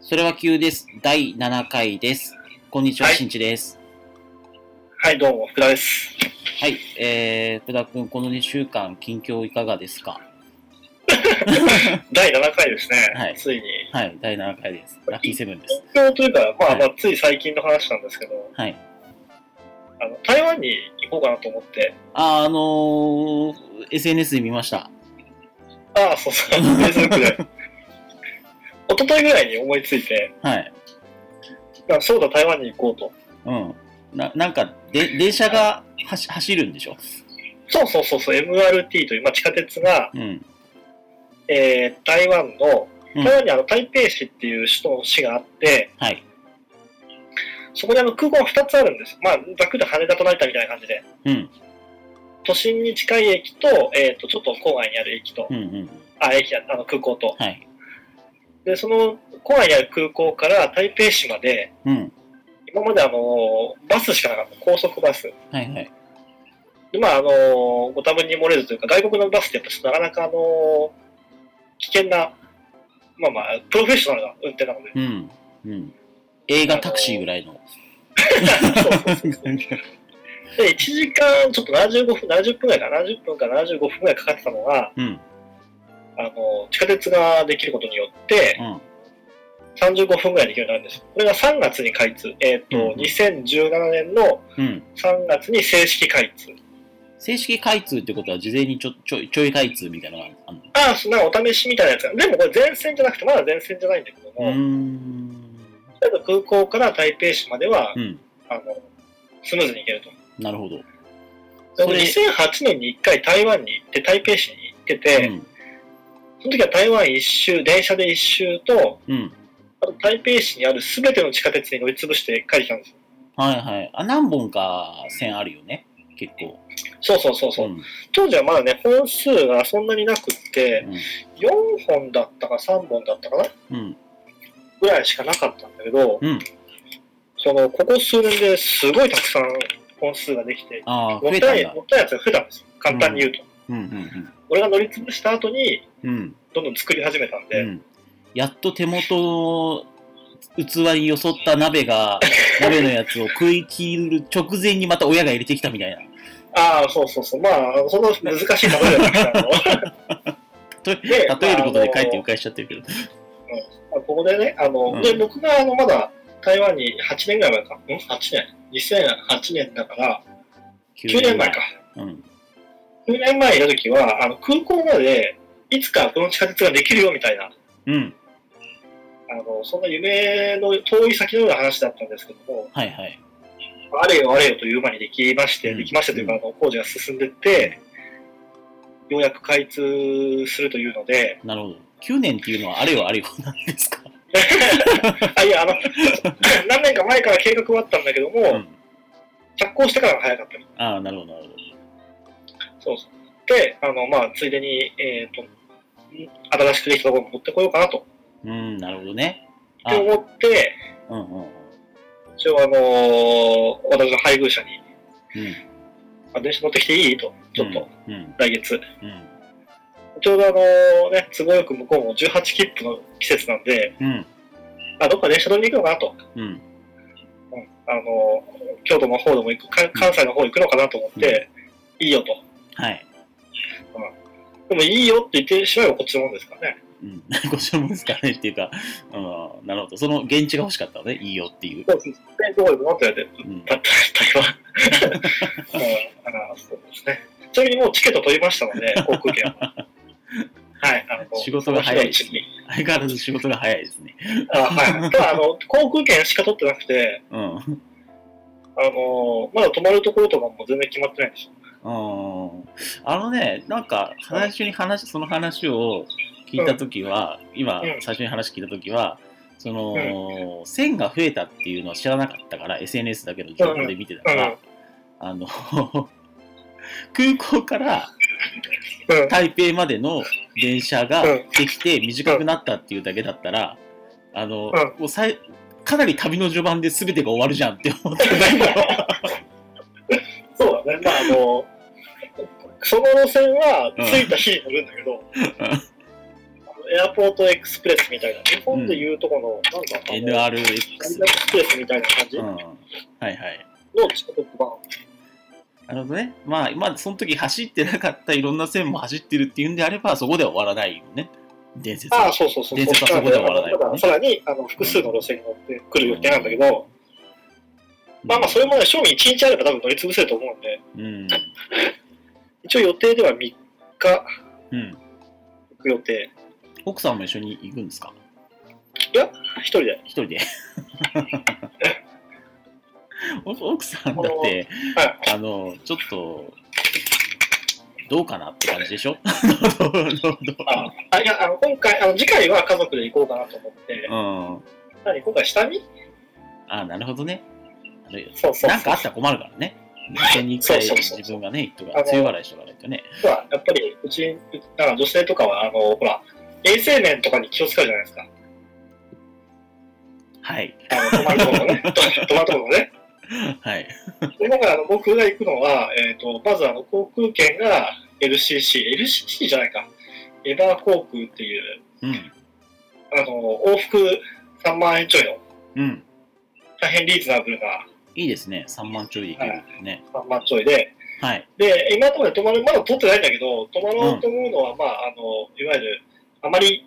それは急です。第7回です。こんにちは、はいしんちです。はい、どうも、福田です。はい、えー、福田くん、この2週間、近況いかがですか？第7回ですね。はいついに。はい、第7回です。ラッキーセブンです。東京というか、まあ、はいまあ、つい最近の話なんですけど、はい。あの、台湾に行こうかなと思って、あ、あのー、SNS で見ました。ああ、そうそう、Facebook で。一昨日ぐらいに思いついて、はい。あそうだ、台湾に行こうと。うん。ななんか、で、電車が走走るんでしょ？そうそうそうそう、MRT という、まあ、地下鉄が、うん。えー、台湾の、うん台湾にあの台北市っていう首都の市があって、はい。そこにあの空港が2つあるんです。まあ、ざっくりと羽田と成田みたいな感じで。うん。都心に近い駅と、えっ、と、ちょっと郊外にある駅と、うんうん。あ、駅や、あの空港と。はい。で、その郊外にある空港から台北市まで、うん。今まであの、バスしかなかった、高速バス。はいはい。で、まあ、あの、ご多分に漏れずというか、外国のバスってやっぱなかなかあの、危険な、まあまあ、プロフェッショナルな運転なので。うん。うん。映画タクシーぐらいの。で、1時間、ちょっと75分、70分ぐらいかな、70分か75分ぐらいかかってたのが、うん。あの、地下鉄ができることによって、うん。35分ぐらいできるようになるんです。これが3月に開通。えっ、と、うん2017年のうん。3月に正式開通。正式開通ってことは事前にちょちょいちょい開通みたいなのがあるの？ああ、そんなお試しみたいなやつが。でもこれ前線じゃなくて、まだ前線じゃないんだけども。例えば空港から台北市までは、うん。あの、スムーズに行けると。なるほど。でそれ2008年に1回台湾に行って、台北市に行ってて、うん。その時は台湾一周、電車で一周と、うん。あと台北市にある全ての地下鉄に乗り潰して帰ってきたんですよ。はいはい。あ、何本か線あるよね。結構。そうそうそうそう。ん。当時はまだね、本数がそんなになくって、うん。4本だったか3本だったかな？うん。ぐらいしかなかったんだけど、うんその、ここ数年ですごいたくさん本数ができて、ああ、もったやつが増えたんですよ。簡単に言うと。うんうん俺が乗り潰した後に、うん。うん。どんどん作り始めたんで、うん。やっと手元の器によそった鍋が、鍋のやつを食い切る直前にまた親が入れてきたみたいな。ああ、そうそうそう。まあ、その難しい例えだった 例えることでまああの帰って迂回しちゃってるけど。ま あここでね、あの、うんで、僕があの、まだ台湾に8年ぐらい前か。ん ?8 年 ?2008 年だから、9年前か。うん。9年前いた時は、あの、空港まで、いつかこの地下鉄ができるよみたいな、うん。あの、そんな夢の遠い先のような話だったんですけども、はいはい。あれよあれよという間にできまして、うんできましてというか、あの、工事が進んでって、ようやく開通するというので、なるほど。9年っていうのはあれよあれよなんですか？あ、いや、あの、何年か前から計画はあったんだけども、うん。着工してからが早かったのああ、なるほどなるほど。そうそう。で、あの、まあ、ついでに、えっ、と、新しくできたところに持ってこようかなと、うん、なるほどね。あって思って、うんうんうん。一応あのー私の配偶者に、うん。あ電車乗ってきていい？と、ちょっと、うん。来月。うん。ちょうどあのーね、都合よく向こうも18切符の季節なんで、うん。あ、どっか電車乗りに行くのかなと。うん。うん、あのー京都の方でも行く、か関西の方行くのかなと思って、いいよと。はい。でもいいよって言ってしまえばこっちのもんですからね。うん。こちらもですかねっていうか、うん、なるほど。その現地が欲しかったのね。いいよっていう。そうですね。どこ行くのって言われて、うん。だったら台湾。うん、あそうですね。ちなみにもうチケット取りましたので、航空券は。はい。あの仕事が早いその日のうちに相変わらず仕事が早いですね。あはい。ただ、あの、航空券しか取ってなくて、うん。うん。あの、まだ泊まるところとかも全然決まってないんですよ。あのね、なんか、最初に話、その話を聞いたときは、今う、ん最初に話聞いたときは、その、線が増えたっていうのは知らなかったから、SNS だけの情報で見てたから、うんあの、空港からうん。台北までの電車がうんできて短くなったっていうだけだったら、あの、うんもうさいかなり旅の序盤で全てが終わるじゃんって思ったんだけど、そうだね。まあ、あの、その路線は着いた日に乗るんだけど、エアポートエクスプレスみたいな、日本でいうとこの、なんだ、あのエ NRX。クスプレスみたいな感じのうん。はいはい。地下特番。なるほどね。まあ、まあ、その時走ってなかったいろんな線も走ってるっていうんであれば、そこでは終わらないよね。伝説はああ、そうそうそう。伝説はそこでは終わらないさらにあの複数の路線に乗ってくる予定なんだけど、まあまあ、それもね、賞味1日あれば多分乗り潰せると思うんで、うん。一応予定では3日うん。行く予定。奥さんも一緒に行くんですか？一人で。一人で。お奥さんだって、はあの、ちょっと、どうかなって感じでしょ？あ、あいや、あの、今回、あの、次回は家族で行こうかなと思って、うん。何、今回下見？あなるほどね。そうそう。なんかあったら困るからね。一緒に一回自分がね、とか、あの梅雨払いしとかないとね。やっぱり、うち、なんか女性とかは、あの、ほら、衛生面とかに気を使うじゃないですか。はい。あの、泊まるところのね、泊まるところのね。はい。で今回あの僕が行くのは、えっ、と、まずあの航空券が LCC、LCC じゃないか、エバー航空っていう、うん。あの、往復3万円ちょいの、うん。大変リーズナブルないいですね。3万ちょいでいけるね。3万ちょいで、はい。で、今のところで泊まる、まだ取ってないんだけど、泊まろうと思うのは、まあ、あの、いわゆる、あまり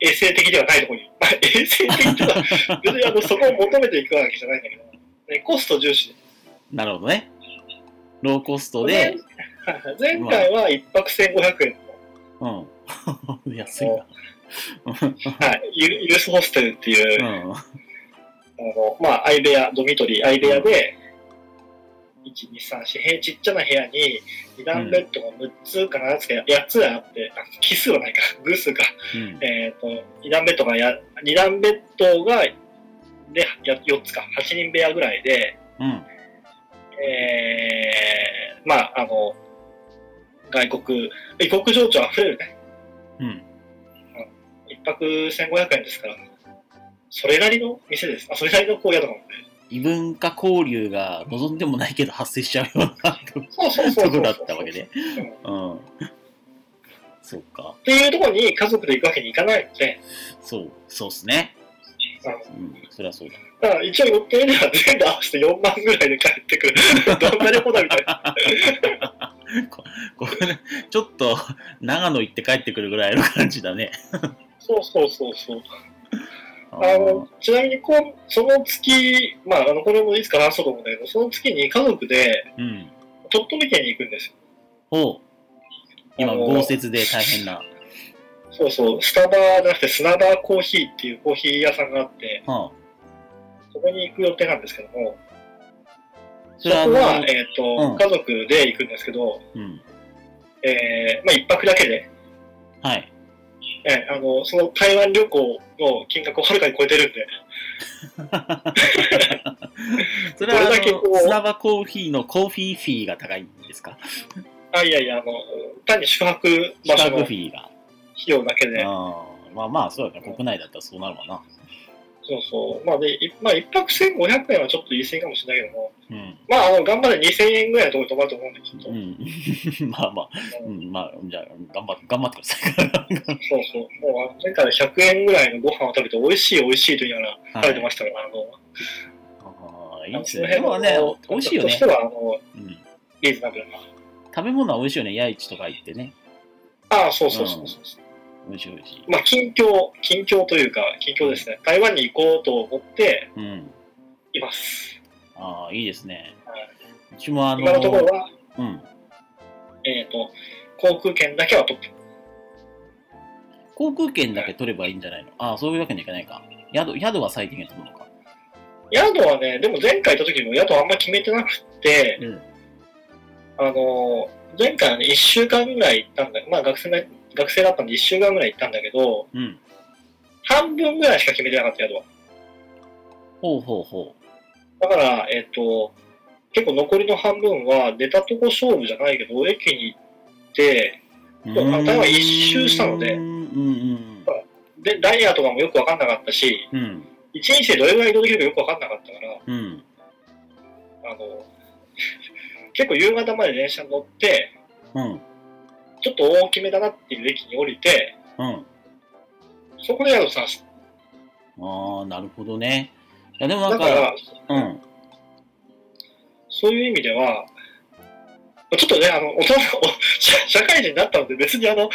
衛生的ではないところに、まあ、衛生的っていうのは、別にあの、そこを求めていくわけじゃないんだけど、ね、コスト重視。なるほどね。ローコストで、前回は1泊1500円の、うん。安いな。はい、ユユースホステルっていう、うん。あの、まあ、相部屋、ドミトリー、相部屋で、1、2、3、4、部屋ちっちゃな部屋に、2段ベッドが6つか7つか8つあって、あ奇数はないか、偶数か。うん。えっ、と、2段ベッドがや、2段ベッドが、で、や4つか、8人部屋ぐらいで、うん。えー、まあ、あの、外国、異国情緒あふれるね。うん。一泊1500円ですから、それなりの店です。あ、それなりのこう宿なので。異文化交流が望んでもないけど発生しちゃうような。とこだったわけで。うんうん。そうか。っていうところに家族で行くわけにいかないので、そう、そうっすね。あうん、そりゃそうだ。だから一応予定では全部合わせて4万ぐらいで帰ってくる。どんな旅行だみたいな。これね、ちょっと長野行って帰ってくるぐらいの感じだね。そうそうそうそう。ああの、ちなみにこう、その月、まあ、あの、これもいつか話そうと思うんだけど、その月に家族でうん。鳥取県に行くんですよ。ほう。今、豪雪で大変な。そうそう、スタバじゃなくて砂場コーヒーっていうコーヒー屋さんがあって、はあ、そこに行く予定なんですけども、そこは、の、えっ、と、うん家族で行くんですけど、うん。えー、まあ、一泊だけで、はい。えーあの、その台湾旅行の金額をはるかに超えてるんで、それはあの、砂場コーヒーのコーヒーフィーが高いんですか？あ、いやいや、あの、単に宿泊場所宿泊フィーが。用だけで、ああまあまあ、そうだね。国内だったらそうなるわな。そうそう。まあ、で、いまあ、一泊1500円はちょっと言い過ぎかもしれないけども、うん。まあ、あの、頑張れ2000円ぐらいのところに泊まると思うんで、きっと。うん。まあまあ、うん、まあ、じゃあ、頑張って、頑張ってください。そうそう。もう、前回100円ぐらいのご飯を食べて、美味しい美味しいと言いながら食べてましたから、あの、ああ、いいですね。でもね、お美味しいよねとし。ては、あの、うん。リーズナブルな。食べ物は美味しいよね。夜市とか行ってね。ああ、そうそうそうそう。美味しい美味しい。まあ、近況、近況というか、近況ですね。台湾に行こうと思ってうん。います。ああ、いいですねは。うちもあの、今のところは、うん。えっ、と、航空券だけは取って、航空券だけ取ればいいんじゃないの？ああ、そういうわけにはいかないか。宿、宿は最低限取るのか。宿はね、でも前回行った時も宿あんま決めてなくて、うん。あの、前回はね、1週間ぐらい行ったんだまあ学生な学生だったんで1週間ぐらい行ったんだけど、うん。半分ぐらいしか決めてなかった宿は。ほうほうほだから、えっ、と、結構残りの半分は出たとこ勝負じゃないけど、駅に行って、台湾一周したのでうんうんで、ダイヤとかもよくわかんなかったし、うん。うん。一日でどれぐらい移動できるかよくわかんなかったから、うん。あの、結構夕方まで電車に乗って、うん。ちょっと大きめだなっていう駅に降りて、うん。そこで宿探す。ああ、なるほどね。いや、でもなんか、だから、うん。そういう意味では、ちょっとね、あの、大人、お 社社会人になったので別にあの、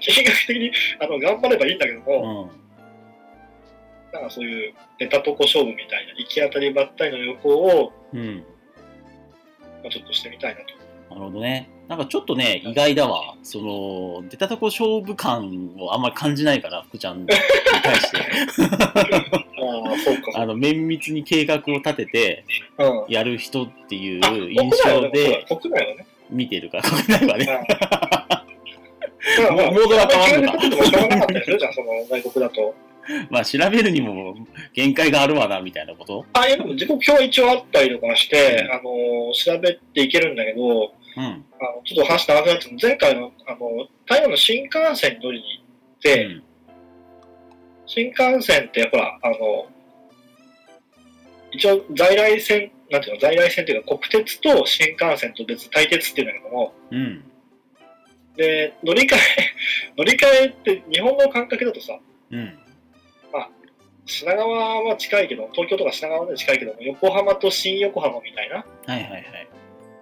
金額的にあの頑張ればいいんだけどうん。も、うん。なんかそういうネタとこ勝負みたいな行き当たりばったりの旅行を、うん。まあ、ちょっとしてみたいなと。なるほどね。なんかちょっとね、意外だわ。その、出たとこ勝負感をあんまり感じないから、福ちゃんに対して。あの、綿密に計画を立ててうん。やる人っていうあ印象で。見てるから、国内はね。モードが変わるのか まあ、調べるにも限界があるわな、みたいなこと？ああいうのも時刻表は一応あったりとかして、あの調べていけるんだけど、うん。あのちょっと話長くなっても前回のあの台湾の新幹線に乗りに行って、うん新幹線ってほら、あの、一応在来線、なんていうの、在来線っていうか国鉄と新幹線と別対鉄っていうんだけども、うん。で、乗り換え、乗り換えって日本の感覚だとさ、うん。品川は近いけど、東京とか品川まで近いけども、横浜と新横浜みたいな、はいはいはい。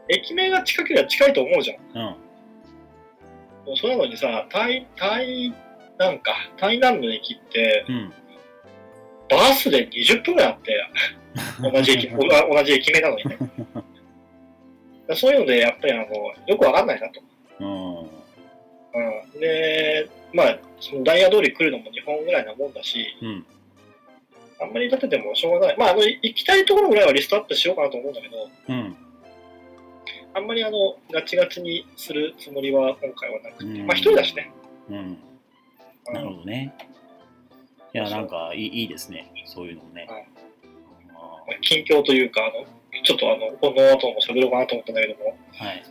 駅名が近ければ近いと思うじゃん。うん。もうそれなのにさ、台、台、なんか、台南の駅って、うん。バスで20分ぐらいあって、同じ駅、お同じ駅名なのにね。そういうので、やっぱりあの、よくわかんないなと。うん。うん。で、まあ、そのダイヤ通り来るのも2本ぐらいなもんだし、うん。あんまり立ててもしょうがない。まあ、あの、行きたいところぐらいはリストアップしようかなと思うんだけど、うん。あんまりあの、ガチガチにするつもりは今回はなくて、うんまあ一人だしね。うん。うんなるほどね。いや、なんかいいいいですね。そういうのもね。はいあまあ近況というか、あの、ちょっとあの、この後も喋ろうかなと思ったんだけども、ーはい。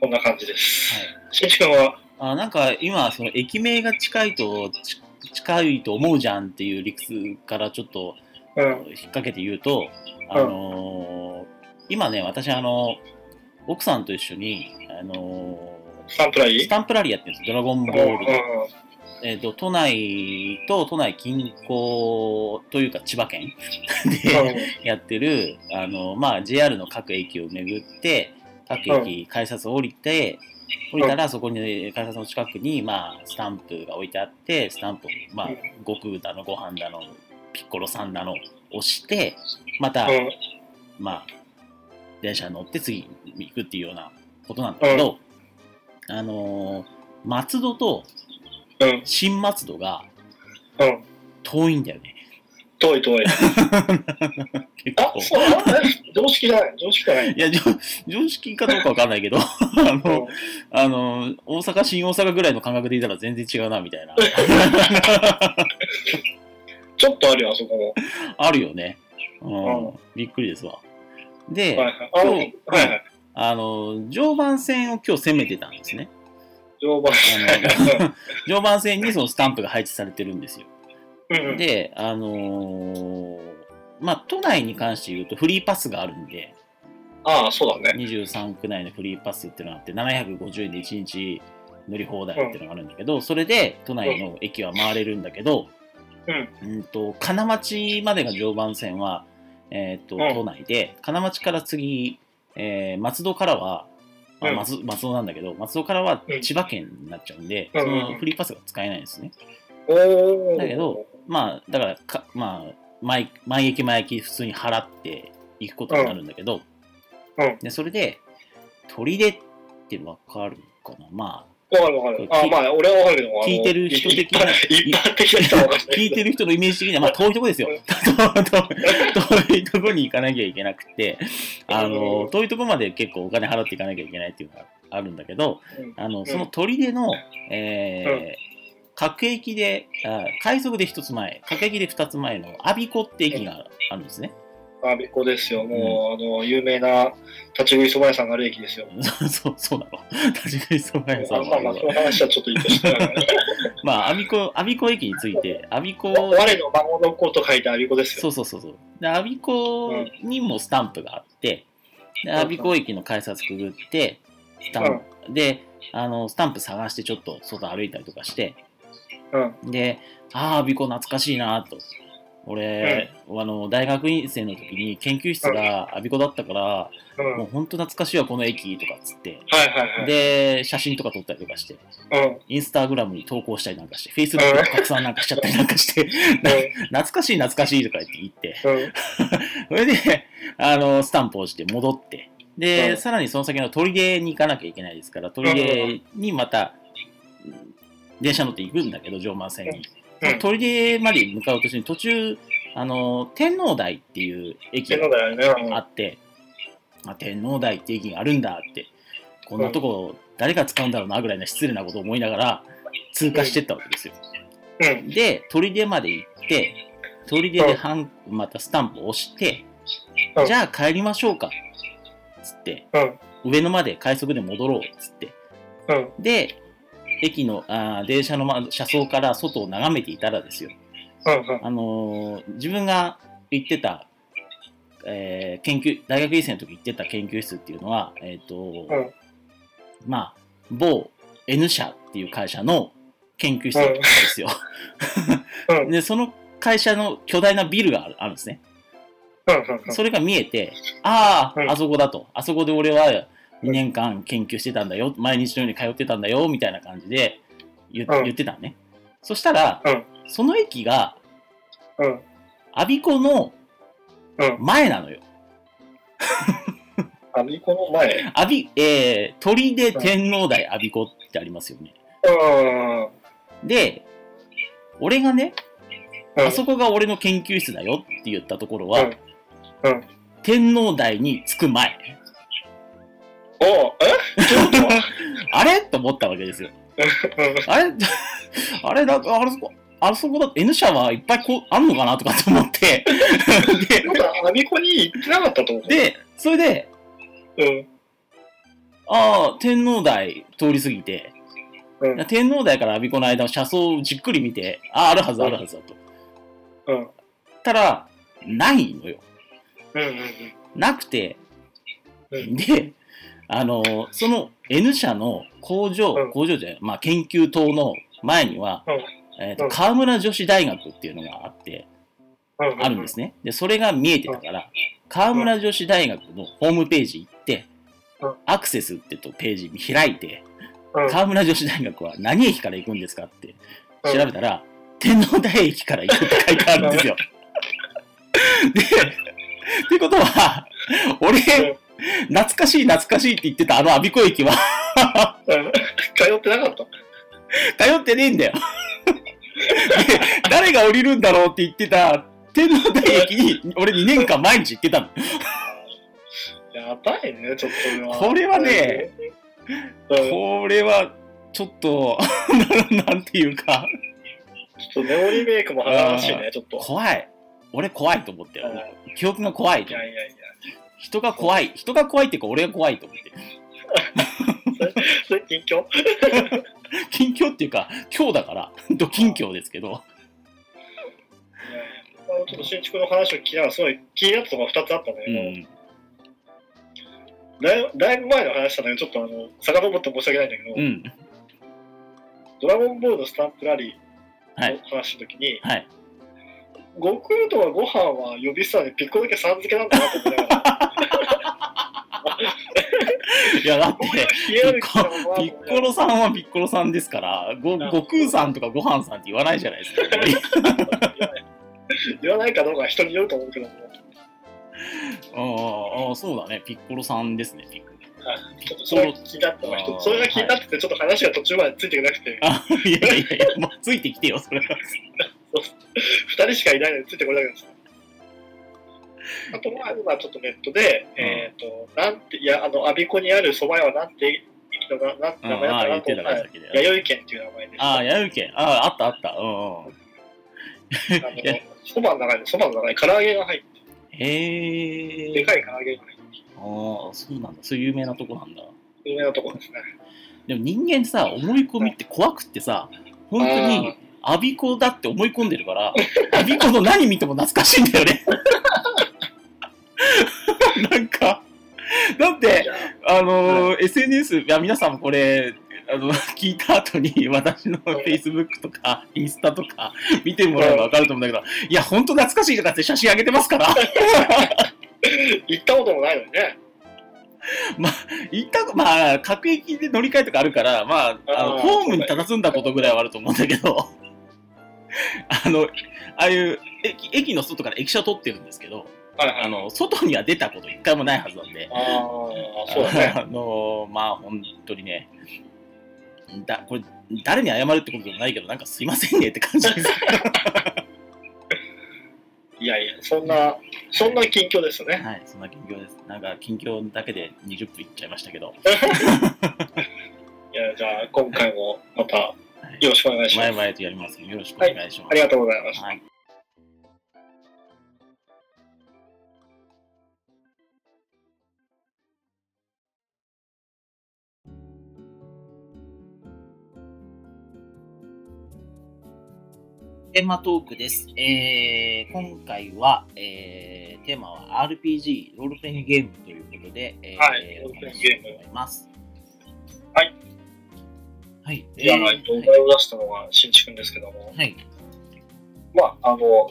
こんな感じです。はい。しんちくんは、あなんか今、その駅名が近いとち近いと思うじゃんっていう理屈からちょっとうん、引っ掛けて言うと、あのー今ね、私、あの、奥さんと一緒に、あのスタンプラリー？ースタンプラリーやってるんです。ドラゴンボうんールで。えっ、と、都内と都内近郊というか千葉県でやってる、あの、まあ、JR の各駅を巡って、各駅改札を降りて、降りたらそこに改札の近くに、まあ、スタンプが置いてあって、スタンプを、まあうん、悟空だの、ご飯だの、ピッコロさんだの、押して、また、まあ、電車に乗って次に行くっていうようなことなんだけど、あのー松戸とうん。新松戸がうん。遠いんだよね。遠い遠い。あ、そう常識じゃない。常識じゃない。いや、常常識かどうかわかんないけど、あの、あの、大阪、新大阪ぐらいの感覚でいたら全然違うな、みたいな。ちょっとあるよ、あそこも。あるよね。ううんん。びっくりですわ。で、はいはい。あの、はいはい。あの、常磐線を今日攻めてたんですね。常磐あの常磐線にそのスタンプが配置されてるんですよ。うんうん。で、あのーまあ、都内に関して言うとフリーパスがあるんで、ああ、そうだね。23区内のフリーパスっていうのがあって、750円で1日乗り放題っていうのがあるんだけど、それで都内の駅は回れるんだけど、うん。うんと金町までが常磐線は、えーとうん都内で、金町から次、えー松戸からは、まあうん松松戸なんだけど、松戸からはうん千葉県になっちゃうんで、うんそのフリーパスが使えないんですね。だけど、まあ、だからか、まあ、毎毎駅毎駅普通に払っていくことになるんだけど、うん。でそれで、砦ってわかるかな？まわかるわかる。あまあ、俺はわかるけど。も、あの聞いてる人的な一般的な人はわかんあ、ない。聞いてる人のイメージ的には、まあ、遠いとこですよ。うん。遠いとこに行かなきゃいけなくて、あの、遠いとこまで結構お金払っていかなきゃいけないっていうのがあるんだけど、うん。あの、その砦の、えー各駅で、あ快速で一つ前、各駅で二つ前の阿鼻子って駅があるんですね。あ、びっこですよ。もう、あの、有名な立ち食いそば屋さんがある駅ですよ。そうそうそうなの。立ち食いそば屋さんあまあまあ、はその話はちょっといいとして。まあ、阿鼻子、阿鼻子駅について、阿鼻子、我の孫の子と書いてあびこですよ。そうそうそうそう。で、阿鼻子にもスタンプがあって、で、阿鼻子駅の改札くぐって、スタンプ、で、あの、スタンプ探してちょっと外歩いたりとかして、うん。で、ああ、アビコ懐かしいなと。俺、あの、大学院生の時に研究室がアビコだったから、うん。もう本当懐かしいわ、この駅とかっつって。はいはいはい。で、写真とか撮ったりとかして、うん。インスタグラムに投稿したりなんかして、フェイスブックに拡散なんかしちゃったりなんかして、な懐かしい懐かしいとか言って言って、うん。それで、あの、スタンプを押して戻って、で、うんさらにその先の砦に行かなきゃいけないですから、砦にまた、うん電車乗って行くんだけど、常磐線に。うん。砦まで向かう途中に、途中、あの、天皇台っていう駅があって、あ天皇台って駅があるんだって、こんなとこ誰が使うんだろうなぐらいな失礼なことを思いながら通過してったわけですよ。うん。で、砦まで行って、砦で半またスタンプを押して、うんじゃあ帰りましょうか。つって、うん。上野まで快速で戻ろう。つって。うん。で、駅の、あー電車のま車窓から外を眺めていたらですよ。うん。あのー自分が行ってた、えー研究、大学院生の時行ってた研究室っていうのは、えっ、と、うんまあ、某 N 社っていう会社の研究室だったんですよ。うん。で、その会社の巨大なビルがあるあるんですね。うん。それが見えて、ああ、うんあそこだと。あそこで俺は2年間研究してたんだよ。毎日のように通ってたんだよ。みたいな感じで言,、ってたのね。そしたら、うんその駅が、うん。我孫子のうん。前なのよ。アビコの前？阿鼻、えー、鳥で天皇台我孫子ってありますよね。うん。で、俺がね、うん。あそこが俺の研究室だよって言ったところは、うんうん天皇台に着く前。おうえ？あれ？と思ったわけですよ。う ん。あれあれだ、あれそこ、あそこだと N 社はいっぱいこうあんのかなとかと思って。まだアビコに行ってなかったと思う。で、で、それで、うん。ああ、天皇台通り過ぎて、うん。天皇台から我孫子の間の車窓をじっくり見て、ああ、あるはずあるはずだと。うん。たら、ないのよ。うん。うん。なくて、うんで、あの、その N 社の工場、うん工場じゃない、まあ研究棟の前には、うんえーとうん河村女子大学っていうのがあって、うん。あるんですね。で、それが見えてたから、河村女子大学のホームページ行ってうん、アクセスってとページ開いて、うん。河村女子大学は何駅から行くんですかって調べたら、天皇台駅から行くって書いてあるんですよ。で、ってことは、俺、懐かしい懐かしいって言ってたあの我孫子駅はうん 通ってなかった？通ってねえんだよ。で誰が降りるんだろうって言ってた天皇台駅に俺2年間毎日行ってたの。やばいね、ちょっと。これはね、うん、これはちょっと、なんていうか、ちょっとネオリメイクも華々しいね、ちょっと。怖い。俺怖いと思ってる。記憶が怖い。いやいやいや。人が怖い。人が怖いっていうか俺が怖いと思って。それ近況近況っていうか、今日だから、ド近況ですけど。あのちょっと新築の話を聞きながら、すごい気になったところが2つあったんだけど、うん。だいだいぶ前の話なんだけど、ちょっとあの、遡って申し訳ないんだけど、うん。ドラゴンボールのスタンプラリーの話の時に、はい。悟空とはご飯は呼び捨てで、ピッコロだけさん付けなんだなと思いながら、いや、だって、ピッコロさんはピッコロさんですから、ごん悟空さんとかご飯さんって言わないじゃないですか。言わないかどうかは人によると思うけども、ああ、そうだね。ピッコロさんですね。ピッコロちょっとそれが気になったわあーそれが気になってて、ちょっと話が途中までついてなくて、あ、いやいやいや、もうついてきてよ、それは。2人しかいないのについてこれなかったです。あとは、今ちょっとネットで、うんえっ、と、なんて、いや、あの、我孫子にある蕎麦屋はなんて、駅のなな名前だああ、ったかなと思った。弥生県っていう名前でした。ああ、弥生県。ああ、あったあった。うんうん。あのそばの中に、そばの中に唐揚げが入って、へえ。でかい唐揚げが入って、ああ、そうなんだ。そういう有名なとこなんだ。有名なところですね。でも人間さ、思い込みって怖くってさ、本当に、アビコだって思い込んでるから、アビコの何見ても懐かしいんだよね。なんか、だってあのー SNS い。や皆さんもこれあの聞いた後に 私の Facebook とかインスタとか見てもらえば分かると思うんだけどいや本当懐かしいとかって写真あげてますから。あ行ったこともないのにね。行ったまあ各駅で乗り換えとかあるからまああのホームに佇んだことぐらいはあると思うんだけどあのああいう駅駅の外から駅舎を取ってるんですけどはいはい。あの外には出たこと一回もないはずなんでああ、そうだね。あのまあ本当にねだこれ誰に謝るってことでもないけどなんかすいませんねって感じです いやいや、そんな、そんな近況ですよね。はいそんな近況ですなんか近況だけで20分いっちゃいましたけど いや、じゃあ、今回もまたよいろしくお願いします。前々とやりますよろしくお願いします、ありがとうございます。はいテーマトークです。えー、今回は、えー、テーマは RPG、ロールプレイングゲームということで、えーはいお話ししたいと思います。はい。はい。じゃあ、えーえっと、お題を出したのは新地君ですけども、はい。まあ、あの、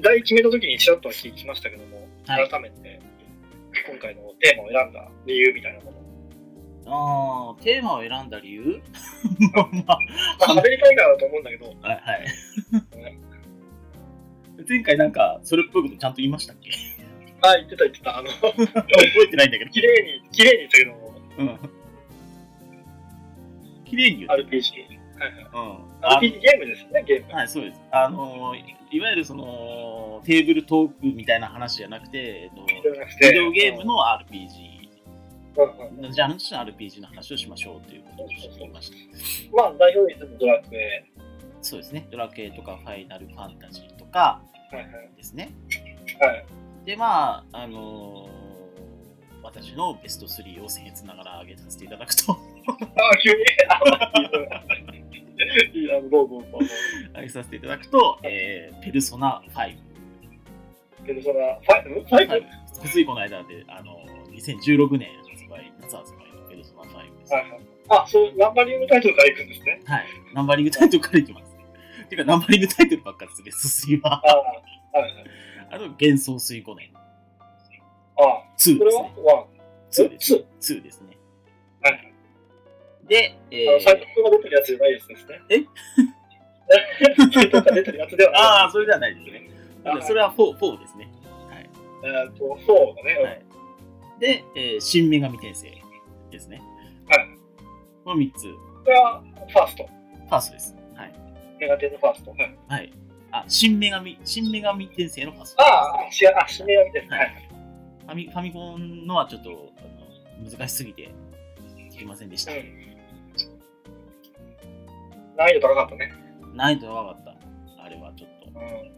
題決めた時にちらっとは聞きましたけども、はい改めて、今回のテーマを選んだ理由みたいなもの。あーテーマを選んだ理由？ま あまあ、喋りたいからだと思うんだけど、はいはい。前回なんかそれっぽいことちゃんと言いましたっけ？あ、言ってた言ってた。あの、覚えてないんだけど。綺麗に、綺麗に言ったけども、うん。綺麗に言う。RPG。はいはい。うん。あ RPG ゲームですよね、ゲーム。はい、そうです。あのー、いわゆるその、テーブルトークみたいな話じゃなくて、えっと、ビデオゲームの RPG、うんうんジャンルとしての RPG の話をしましょうということをしていました。まあ、代表にするドラクエ。そうですね。ドラクエとかファイナルファンタジーとかはいはい。ですね。はい。で、まあ、あのー私のベスト3を僭越ながら上げさせていただくと、あ、急に。あいいあの、どうぞどうぞ。上げさせていただくと、えーペルソナ5。ペルソナ、ファイブ？ファイブはい、ついこの間で、あの2016年発売、夏発売のペルソナ5です。はいはい。あ、そう、ナンバリングタイトルからいくんですね。はい。ナンバリングタイトルからいきます。てか、ナンバリングタイトルばっかりです、ベスト3は。あはいはい。あと、幻想水5年。あ、2これはですね。ワン。2です。ツ2ですね。はいはい。で、えあの、サイー、トが出てるやつじゃないですね。え？サイトが出てるやつではない。ああ、それではないですね。それは4、4ですね。はい。えっと、そうだね。はい、で、えー新女神転生ですね。はい。この3つ、これはファースト。ファーストです。はい。メガテンのファースト。はい。はい。あ、新女神、新女神転生のファースト。ああ、新メガみたいな。ははいい。ファミファミコンのはちょっとあの難しすぎてできませんでした。うん。難易度高かったね。難易度が分かった。あれはちょっと。うん。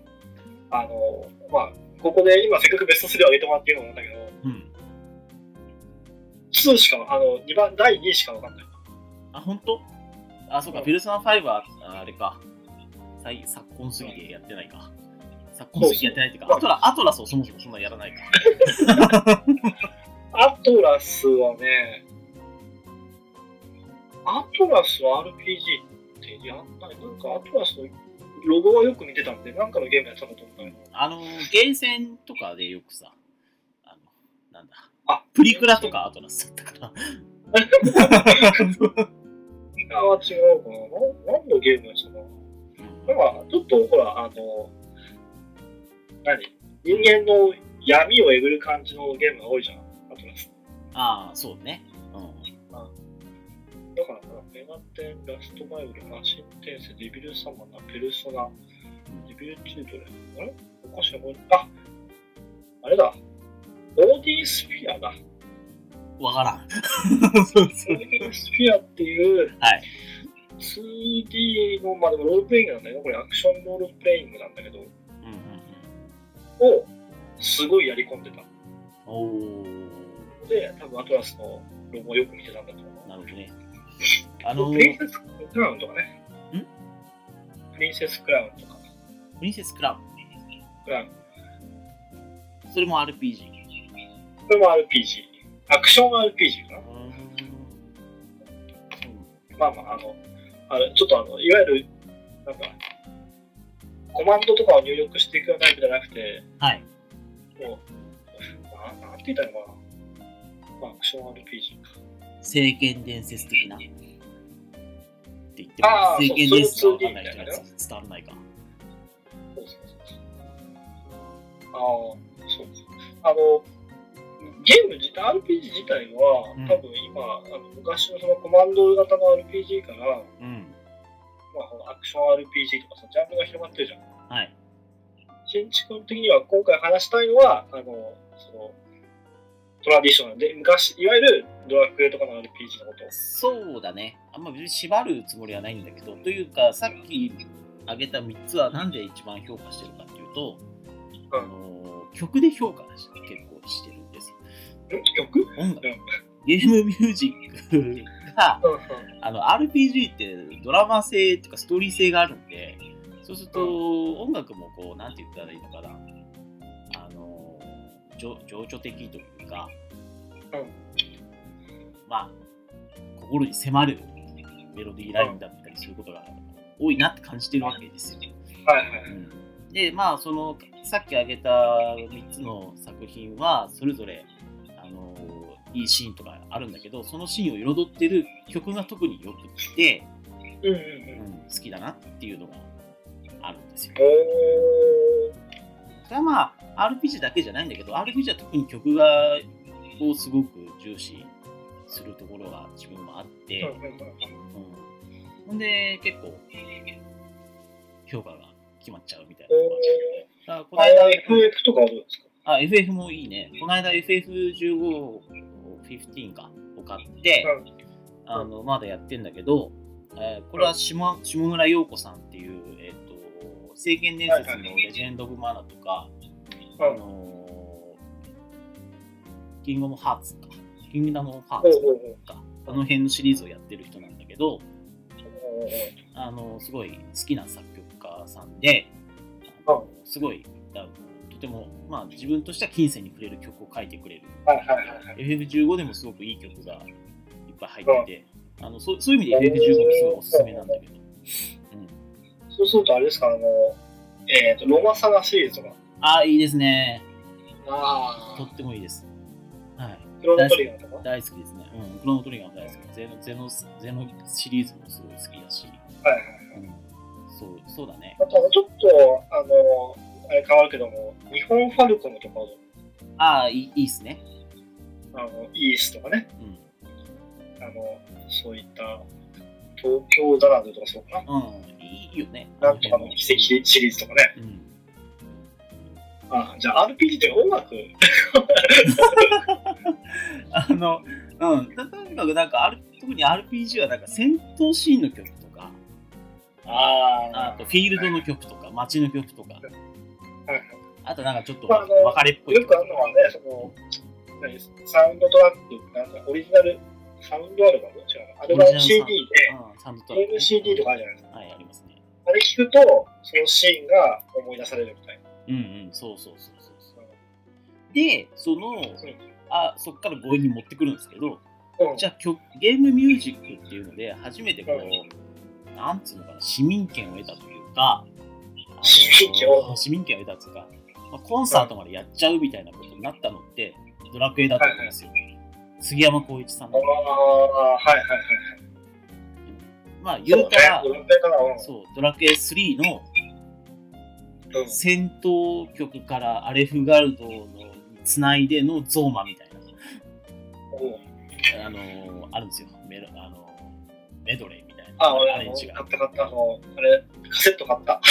あの、まあ、ここで今せっかくベスト3を上げてもらってるのなんだけど、うん。2しか、あの、2番、第2位しかわかんない。あ、本当？あ、そうか、うんペルソナ5はああれか。最昨今すぎてやってないか。昨やってないっていうか、アトラアトラスをそもそもそんなやらないか。アトラスはね、アトラスは RPG ってやんない。なんかアトラスのロゴはよく見てたんで、なんかのゲームやってたんだと思ったけど。あの、ゲーセンとかでよくさ、あの、なんだ、あ、プリクラとかアトラスだったから。あは違うかな。な何のゲームやつかな。なんか、ちょっとほら、あの、何？人間の闇をえぐる感じのゲームが多いじゃん、アトラス。ああ、そうね。うん。だからな、メガテン、ラストバイオル、マシン転生、デビルサマナ、ペルソナ、デビルチルドレン。あれ？おかしいな、これ。あ、あれだ。オーディンスフィアだ。わからん。そうオーディンスフィアっていう、はい。2D の、まあでもロールプレイングなんだけど、これアクションロールプレイングなんだけど、をすごいやり込んでた。うん。おお。で、多分アトラスのロゴをよく見てたんだと思う。なるほどね。あのプリンセスクラウンとかね。ん？プリンセスクラウンとか。プリンセスクラウクラウン。ン。それも RPG。これも RPG。アクション RPG かな。うんまあまあ、あの、あれちょっとあの、いわゆる、なんか、コマンドとかを入力していくようなタイプじゃなくて、はい。もう、ななんて言ったのかな。まあ、アクション RPG か。聖剣伝説的な。って言っても、聖剣伝説がそうわかんない人にはそういう伝わらないか。そうそうそうそう。ああ、そうか。あの、ゲーム自体、RPG 自体は、うん多分今、あの昔のそのコマンド型の RPG から、うん。まあ、このアクション RPG とかさ、ジャンルが広がってるじゃん。はい。新築的には今回話したいのは、あの、その、トラディショナルで、昔、いわゆるドラクエとかの RPG のこと。そうだね。あんま別に縛るつもりはないんだけど、というか、さっき挙げた3つはなんで一番評価してるかっていうと、うんあの曲で評価し結構してるんです曲？音楽うん。ゲームミュージックが、うんうん。あの RPG ってドラマ性とかストーリー性があるんで、そうすると音楽もこう、なんて言ったらいいのかな、あの、情情緒的というか、うんまあ、心に迫るメロディーラインだったりすることが多いなって感じてるわけですよ。はいはい。うんで、まあ、その、さっき挙げた3つの作品は、それぞれ、いいシーンとかあるんだけど、そのシーンを彩ってる曲が特によくって、うんうんううん。ん、好きだなっていうのがあるんですよ。それはまあ、RPG だけじゃないんだけど、RPG は特に曲がをすごく重視するところが自分もあって、うんほんで、結構、評価が決まっちゃうみたいなところがあこのあ間、FF とかあるんですか？あ、FF もいいね。この間 FF15、15かを買って、あの、まだやってんだけど、えーこれは下下村陽子さんっていう、えっ、と、聖剣伝説のレジェンド・オブ・マナとか、うん。あのーキングオブハーツか、キングダム・オブ・ハーツか、この辺のシリーズをやってる人なんだけど、あのすごい好きな作曲家さんで、あのすごいとても、まあ、自分としては金銭に触れる曲を書いてくれる。はいはいはいはい。FF15 でもすごくいい曲がいっぱい入ってて、あのそうそういう意味で FF15 もすごいおすすめなんだけど。うん、そうするとあれですか、あの、えっ、と、ロマサガシリーズとか。ああ、いいですね。あとってもいいです。はい。クロノトリガーとか？大好きですね。うん。クロノトリガーも大好き。ゼノゼノゼノシリーズもすごい好きだし。はいはい。うん、そうそうだね。あと、ちょっと、あの、あれ変わるけども、日本ファルコムとか、ああ、いいいいっすね。あの、イースとかね、うん。あの、そういった、東京ダラドとかそうかな。うん、いいよね。なんとかの奇跡シリーズとかね。うん。あじゃあ RPG って音楽？あの、うん、とにかくなんか、R- 特に RPG はなんか戦闘シーンの曲とか、ああとフィールドの曲とか、街の曲とか、はいあとなんかちょっと別れっぽいよくあるのはね、その、何サウンドトラック、なんかオリジナル、サウンドアルバム？アルバム CD で、ゲーム CD とかあるじゃないですか。はい、ありますね。あれ聞くと、そのシーンが思い出されるみたいな。うんうん、そうそうそうそうそう。で、その、あそこから強引に持ってくるんですけど、うん。じゃあ曲ゲームミュージックっていうので、初めてこう、なんつうのかな、市民権を得たというか、市民権を市民権を得たというか、まあ、コンサートまでやっちゃうみたいなことになったのって、ドラクエだったんですよ。杉山浩一さんあの。あ、はいはいはいはい。まあ、言うたら、そうね、そう、ドラクエ3のうん。戦闘曲からアレフガルドのつないでのゾーマみたいな、あのーあるんですよ。メロあのーメドレー。あ、俺、あの、買った買った、あの、あれ、カセット買った。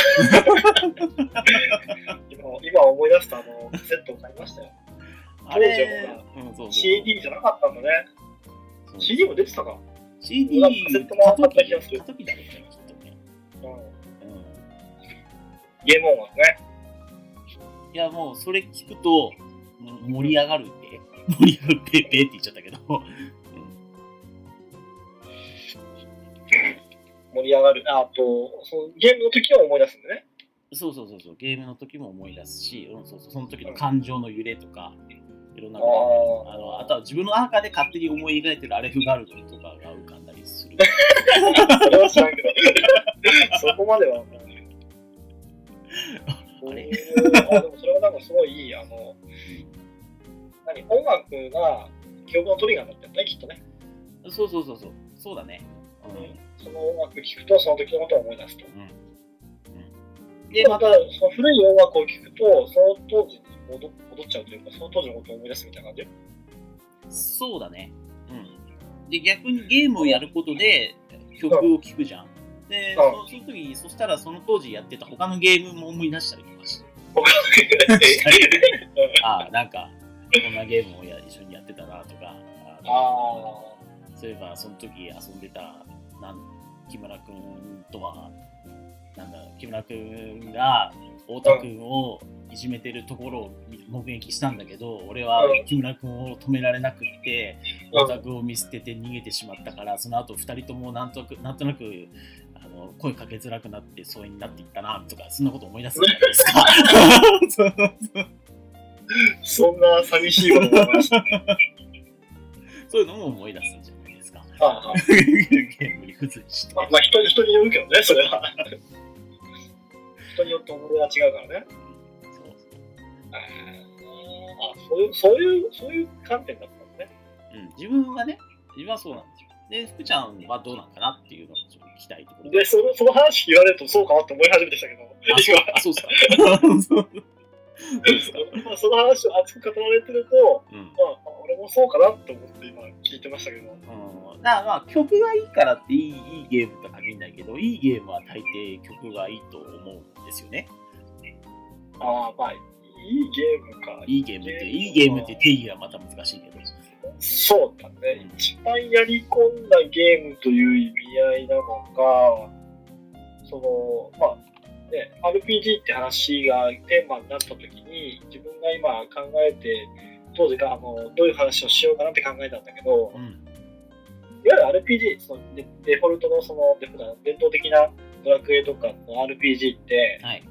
今、今思い出した、あの、カセットを買いましたよ。あれ、うん、そうそうそう CD じゃなかったんだね。CD も出てたか。CD カセットも買った気がする過渡期だね、きっとね。うん。うんゲーム音楽ね。いや、もうそれ聞くと、盛り上がるって、盛り上がるって、って言っちゃったけど、盛り上がる。ああと、そのゲームの時は思い出すんだね。そうそうそうそう、ゲームの時も思い出すし、うん、そうそうその時の感情の揺れとか、いろんなことあのあとは自分の中で勝手に思い描いてるアレフガルドとかが浮かんだりする。それは知らんけど。そこまでは分からない。あれ？あでもそれはなんかすごいいい、あの、何、音楽が記憶のトリガーになってるね、きっとね。そうそうそうそう。そうだね。その音楽聴くと、その時のことを思い出すと。で、また、その古い音楽を聴くと、その当時に戻戻っちゃうというか、その当時のことを思い出すみたいな感じ？そうだね。うん。で、逆にゲームをやることで曲を聴くじゃん。で、うんそその時に、そしたらその当時やってた他のゲームも思い出したりとかして。あ あ、なんか、こんなゲームをや一緒にやってたなとか、あそういえばその時遊んでたなん木村君とは、なんだ、木村君が太田君をいじめてるところを目撃したんだけど、俺はうん木村君を止められなくって、うん太田君を見捨てて逃げてしまったから、その後二人ともなんとなく なんとなくあの声かけづらくなって疎遠になっていったなとか、そんなこと思い出すじゃないですか。そんな寂しいこと。そういうのも思い出す。ああゲームに付随して。まあ、まあ人に人によるけどね、それは。人によって思いが違うからね。そうそうああ、そういう、そういう、そういう観点だったんですね。うん、自分はね、自分はそうなんですよ。で、福ちゃんはどうなんかなっていうのをちょっと聞きたいところで、その、その話言われるとそうかなって思い始めてきたけど、あ、そうですか。今、まあその話を熱く語られてると、うん。まあ、俺もそうかなって思って今聞いてましたけど、うん、だまあ曲がいいからっていいいいゲームとは限らないけど、いいゲームは大抵曲がいいと思うんですよね。ああ、まあ、いいゲームか。いいゲームって、いいゲームって定義はまた難しいけど。そうだね。一番やり込んだゲームという意味合いなのか、その、まあ、ね、RPG って話がテーマになった時に、自分が今考えて、当時かあのどういう話をしようかなって考えたんだけど、うん。いわゆる RPG、そのデデフォルトのそのデフ伝統的なドラクエとかの RPG って、はい。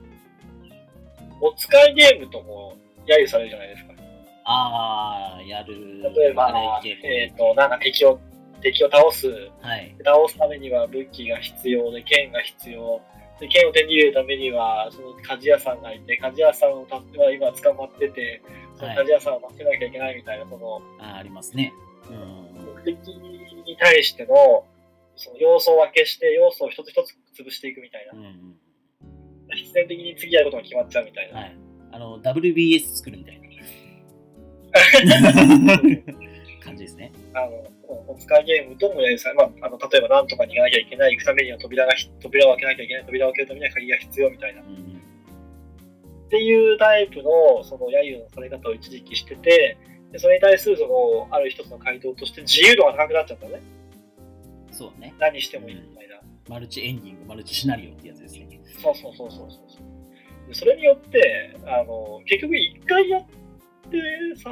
お使いゲームとも揶揄されるじゃないですか。あー、やる。例えば、えっ、と、なんか敵を、敵を倒すはい。倒すためには武器が必要で剣が必要で剣を手に入れるためにはその鍛冶屋さんがいて鍛冶屋さんを助けは今捕まっててその鍛冶屋さんを助けなきゃいけないみたいなそのあーありますね。うん。目的に対してのその要素を分けして要素を一つ一つ潰していくみたいなうんうん。必然的に次やることが決まっちゃうみたいな、はい。あの、WBS 作るみたいな 感じですね。あのお使いゲームともやるさ、まあ、あの例えば何とかに行かなきゃいけない行くためには扉がひ扉を開けなきゃいけない扉を開けるためには鍵が必要みたいなうんうん。っていうタイプのその揶揄のされ方を一時期しててでそれに対するそのある一つの回答として自由度が高くなっちゃったのね。そうね。何してもいいみたいな、マルチエンディング、マルチシナリオってやつですね。そうそうそうそうそう。でそれによってあの結局一回やってさ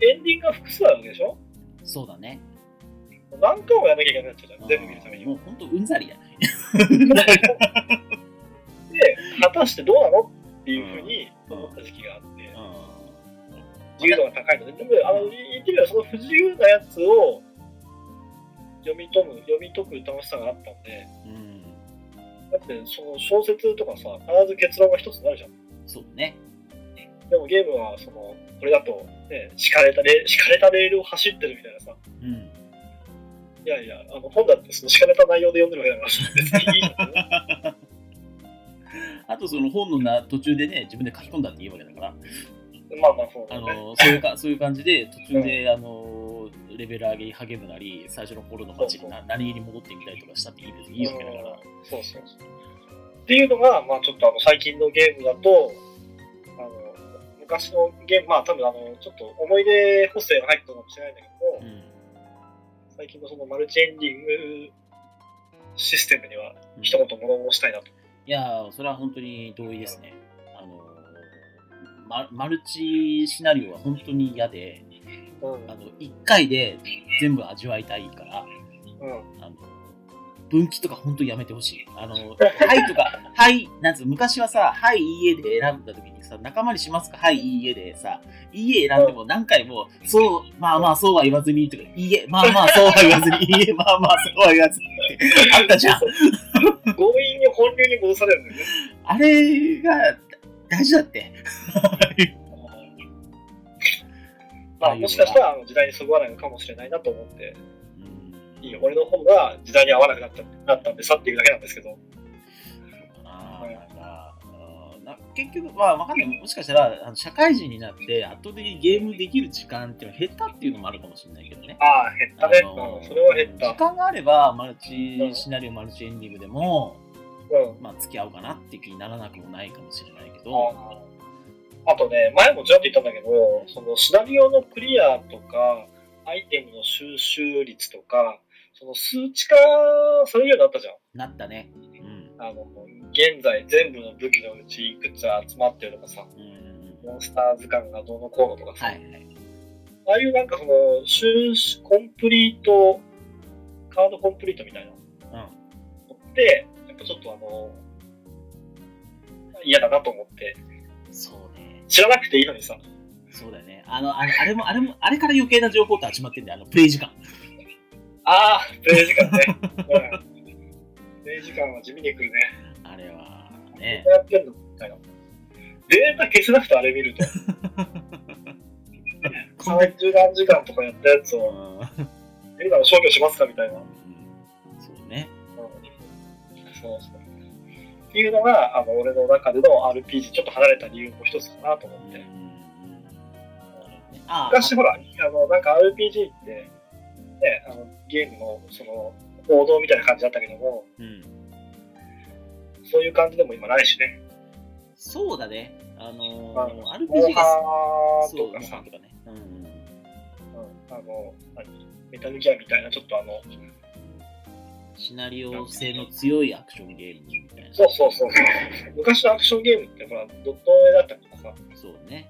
エンディングが複数あるわけでしょ？そうだね。何回もやんなきゃいけなくなっちゃうじゃん。全部見るために。もう本当うんざりやね。で果たしてどうなの？っていうふうに思った時期があって、自由度が高いので、でもあの言ってみればその不自由なやつを読み解む、読み解く楽しさがあったんで、うん。だってその小説とかさ、必ず結論が一つになるじゃん。そうね。でもゲームはその、これだと、ね、敷かれたレ敷かれたレールを走ってるみたいなさ、うん。いやいや、あの本だってその敷かれた内容で読んでるわけだから、別にいいじゃん。あとその本のな途中でね、自分で書き込んだっていいわけだから、まあまあそうだあね。のそういうかそういう感じで途中で、あのレベル上げに励むなり、最初の頃の街にな何気に戻ってみたりとかしたっていいですいいわけだから。うんそうそうそう。っていうのが、まあちょっとあの最近のゲームだと、あの昔のゲーム、まあ多分あのちょっと思い出補正が入ったのかもしれないんだけども、うん。最近のそのマルチエンディングシステムにはうん一言物申したいなと。いやー、それは本当に同意ですね。マルチシナリオは本当に嫌で、うんあの1回で全部味わいたいから、うんあの分岐とか本当にやめてほしい。あの、はいとか、はい、なんつう、昔はさ、はい、いいえで選んだ時にさ、仲間にしますか？はい、いいえでさ、いいえ選んでも何回も、そう、まあまあそうは言わずにとか、いいえ、まあまあそうは言わずに、いいえ、まあまあそうは言わずにって、あったじゃん。強引に本流に戻されるんだよね。あれが大事だって。まあ、もしかしたらあの時代にそぐわないのかもしれないなと思って、うんいいよ俺の方が時代に合わなくなったなったんで去っていくだけなんですけど、結局、まあ、わかんない。もしかしたら、あの社会人になって圧倒的にゲームできる時間っていうのが減ったっていうのもあるかもしれないけどね。ああ、減ったね。それは減った時。間があれば、マルチシナリオ、マルチエンディングでも、うん。まあ、付き合おうかなって気にならなくもないかもしれないけど、ああとね、前もちらっと言ったんだけど、そのシナリオのクリアとか、アイテムの収集率とか、その数値化されるようになったじゃん。なったね。うん。あの、現在全部の武器のうちいくつ集まってるとかさ、うんモンスター図鑑がどうのこうのとかさ、はいはい。ああいうなんかその、収集、コンプリート、カードコンプリートみたいなうん。のって、やっぱちょっとあの、嫌だなと思って、そうね。知らなくていいのにさ、そうだよね。あの、あのあれも、あれも、あれから余計な情報って始まってんだよ。あの、プレイ時間。ああ、プレイ時間ね。うんプレイ時間は地味に来るね。あれは、ねどう。やってんの？みたいな。データ消せなくてあれ見ると、こんだけ30何時間とかやったやつうを、ん今の消去しますか？みたいな。うんそうね。そうそう。っていうのが、あの、俺の中での RPG ちょっと離れた理由の一つかなと思って。昔ほら、あの、なんか RPG って、ね、あの、ゲームの、その、王道みたいな感じだったけども、うん。そういう感じでも今ないしね。そうだね。あのうんー、モン RPG が、そとかさン、とかね。うんうん。うん、あの、何？メタルギアみたいな、ちょっとあの、シナリオ性の強いアクションゲームみたいな。そうそうそうそう。昔のアクションゲームって、ほら、ドット絵だったかさ、そうね。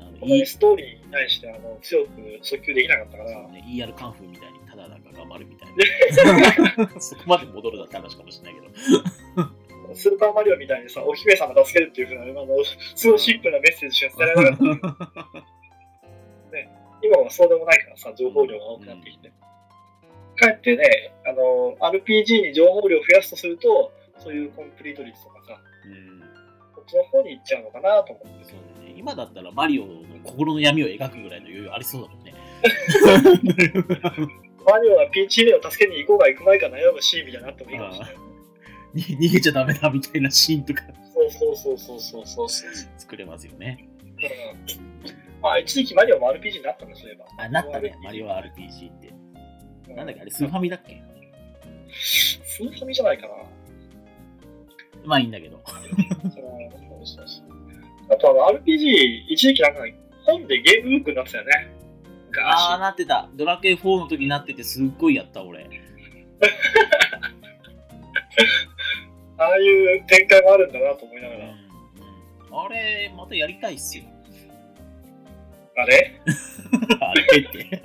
あのこんなにストーリーに対して、あの、強く訴求できなかったから、ね、ER カンフーみたいにただなんか頑張るみたいな。そこまで戻るだって話かもしれないけど。スーパーマリオみたいにさ、お姫様助けるっていうふうな、あの、すごいシンプルなメッセージしか伝えられなかった。今はそうでもないからさ、情報量が多くなってきて。かえってね、あの、RPG に情報量を増やすとすると、そういうコンプリート率とかさ、うんこっちの方に行っちゃうのかなと思って。そうだね。今だったらマリオの心の闇を描くぐらいの余裕ありそうだもんね。マリオはピンチヒーローを助けに行こうが行くまいか悩むシーンみたいなのあってもいいかもしれない。に逃げちゃダメだみたいなシーンとかそうそうそうそうそうそう。作れますよね。うんまあ、一時期マリオも RPG になったんですそういえば。あ、なったね、マリオ RPG って。うんなんだっけ、あれ、スーファミだっけ？スーファミじゃないかな。まあいいんだけど。そうそうそうあとあの RPG、一時期なんか本でゲームブックになってたよね。ああ、昔。なってた。ドラクエ4の時になってて、すっごいやった、俺。ああいう展開もあるんだなと思いながら。あれ、またやりたいっすよ。あれ？あれって。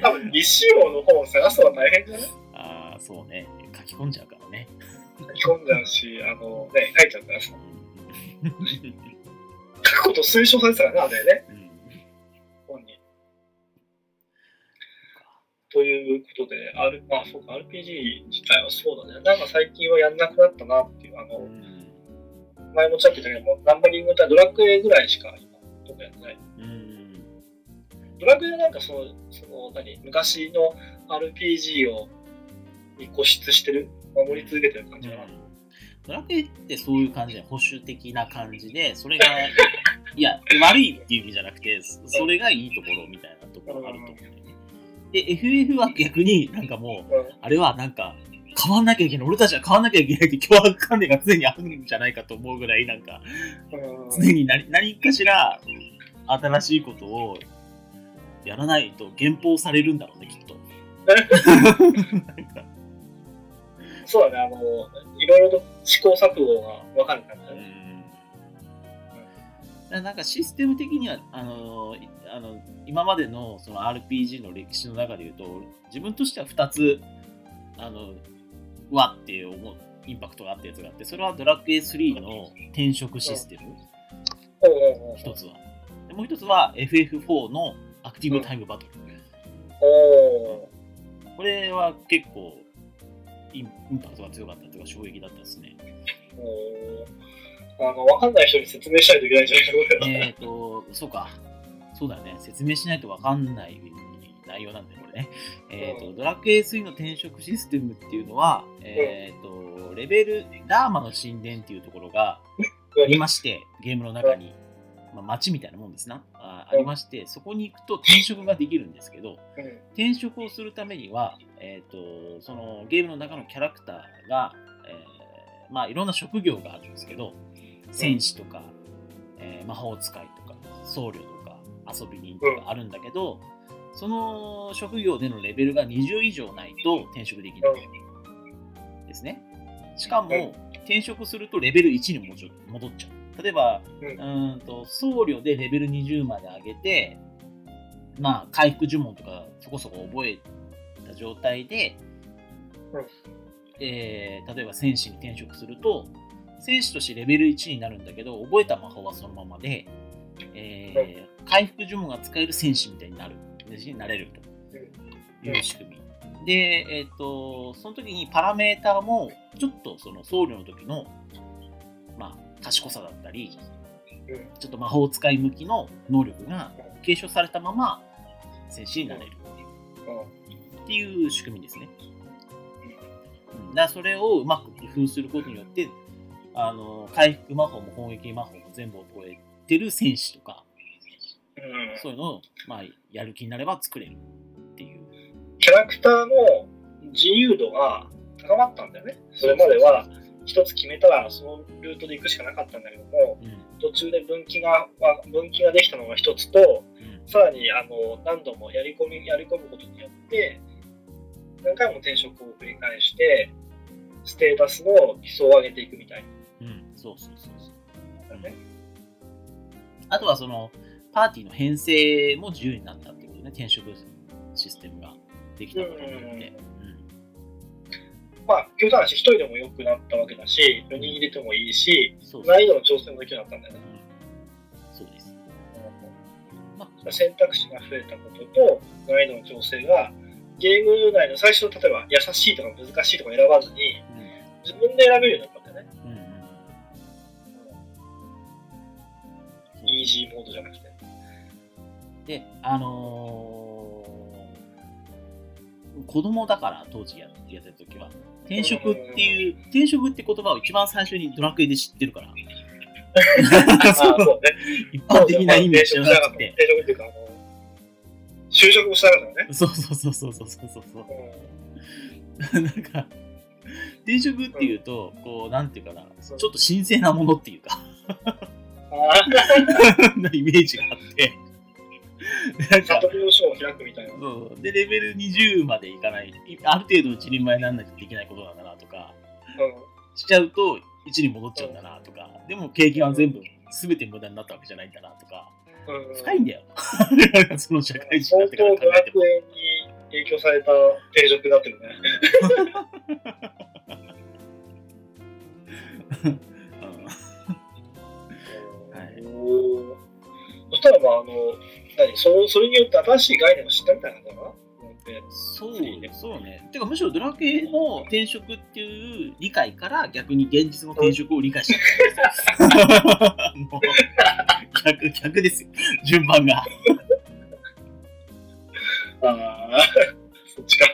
多分未使用の本を探すのは大変じゃない？ああ、そうね。書き込んじゃうからね。書き込んじゃうし、あのね、書いちゃうからさ。うん書くこと推奨されてたからね、あれね、うん本に。ということで、R まあ、そうか、RPG 自体はそうだね。なんか最近はやんなくなったなっていう、あの、うん前もちらっと言ったけども、ナンバリングってドラクエぐらいしか今、どこやってない。うんドラクエはなんかその、その、何、昔の RPG をに固執してる、守り続けてる感じかな。ドラクエってそういう感じで保守的な感じで、それが、いや、悪いっていう意味じゃなくて、それがいいところみたいなところがあると思うんだよね。で、FF は逆になんかもう、うんあれはなんか、変わんなきゃいけない、俺たちは変わんなきゃいけないって脅迫観念が常にあるんじゃないかと思うぐらい、なんか、うん常に何何かしら新しいことをやらないと減俸されるんだろうね、きっと。そうだね、あの、いろいろと試行錯誤が分かる感じだうね。んなんかシステム的にはあのいあの今までのその RPG の歴史の中でいうと自分としては2つあのわって思うインパクトがあったやつがあってそれはドラクエ3の転職システム。一つは。でもう一つは FF4 のアクティブタイムバトル、これは結構インパクトが強かったというか衝撃だったですね。あの分かんない人に説明しないといけないんじゃないかえっとそうか。そうだよね。説明しないと分かんない内容なんだよこれね、えーと、ドラクエ3の転職システムっていうのは、えーと、レベルダーマの神殿っていうところがありましてゲームの中に、まあ、街みたいなもんですなあありましてそこに行くと転職ができるんですけど転職をするためには、えーと、そのゲームの中のキャラクターが、えー、まあ、いろんな職業があるんですけど戦士とか、えー、魔法使いとか僧侶とか遊び人とかあるんだけど、その職業でのレベルが20以上ないと転職できないですね。しかも、転職するとレベル1に戻っちゃう。例えば、うんと僧侶でレベル20まで上げて、まあ、回復呪文とかそこそこ覚えた状態で、えー、例えば戦士に転職すると、戦士としてレベル1になるんだけど、覚えた魔法はそのままで、えー、回復呪文が使える戦士みたいになる。になれるという仕組み。で、えっ、ー、と、その時にパラメーターも、ちょっとその僧侶の時の、まあ、賢さだったり、ちょっと魔法使い向きの能力が継承されたまま戦士になれるっていう仕組みですね。だからそれをうまく工夫することによって、あの回復魔法も攻撃魔法も全部覚えてる戦士とか、そういうのを、まあ、やる気になれば作れるっていう。キャラクターの自由度が高まったんだよね。それまでは一つ決めたらそのルートで行くしかなかったんだけども、うん、途中で分岐が分岐ができたのが一つと、うん、さらにあの何度もやり込みやり込むことによって何回も転職を繰り返してステータスの基礎を上げていくみたいな。うん、そうそうそうそう。ね、あとはそのパーティーの編成も自由になったってことね、転職システムができたことによって。まあ、極端な話、1人でも良くなったわけだし、4人入れてもいいし、難易度の調整もできるようになったんだよね。うん、そうです。まあ、選択肢が増えたことと、難易度の調整が、ゲーム内の最初の例えば優しいとか難しいとか選ばずに、うん、自分で選べるようになったんだよね。うん、イージーモードじゃなくて。で、あのー、子供だから当時ややってた時は、転職っていう、転職って言葉を一番最初にドラクエで知ってるから。そうね、一般的な意味じゃなくて。転職っていうか、あの、就職もしたからね。そうそうそうそうそうそうそう。うん、なんか、転職っていうと、こう、なんていうかな、ちょっと神聖なものっていうか なイメージがあって。悟りの書を開くみたいな。そうで、レベル20までいかない、ある程度一人前にならないとできないことなんだなとか、うん、しちゃうと1に戻っちゃうんだなとか、でも経験は全部、すべて無駄になったわけじゃないんだなとか、うん、深いんだよ。その社会人になってから考えても。影響された定職だってるね。はい、そしたらまああの何そそれによって新しい概念を知ったみたいなんだな。そうね。そうね。てか、むしろドラクエの転職っていう理解から逆に現実の転職を理解した 逆、逆ですよ。順番が。ああ、そっちか。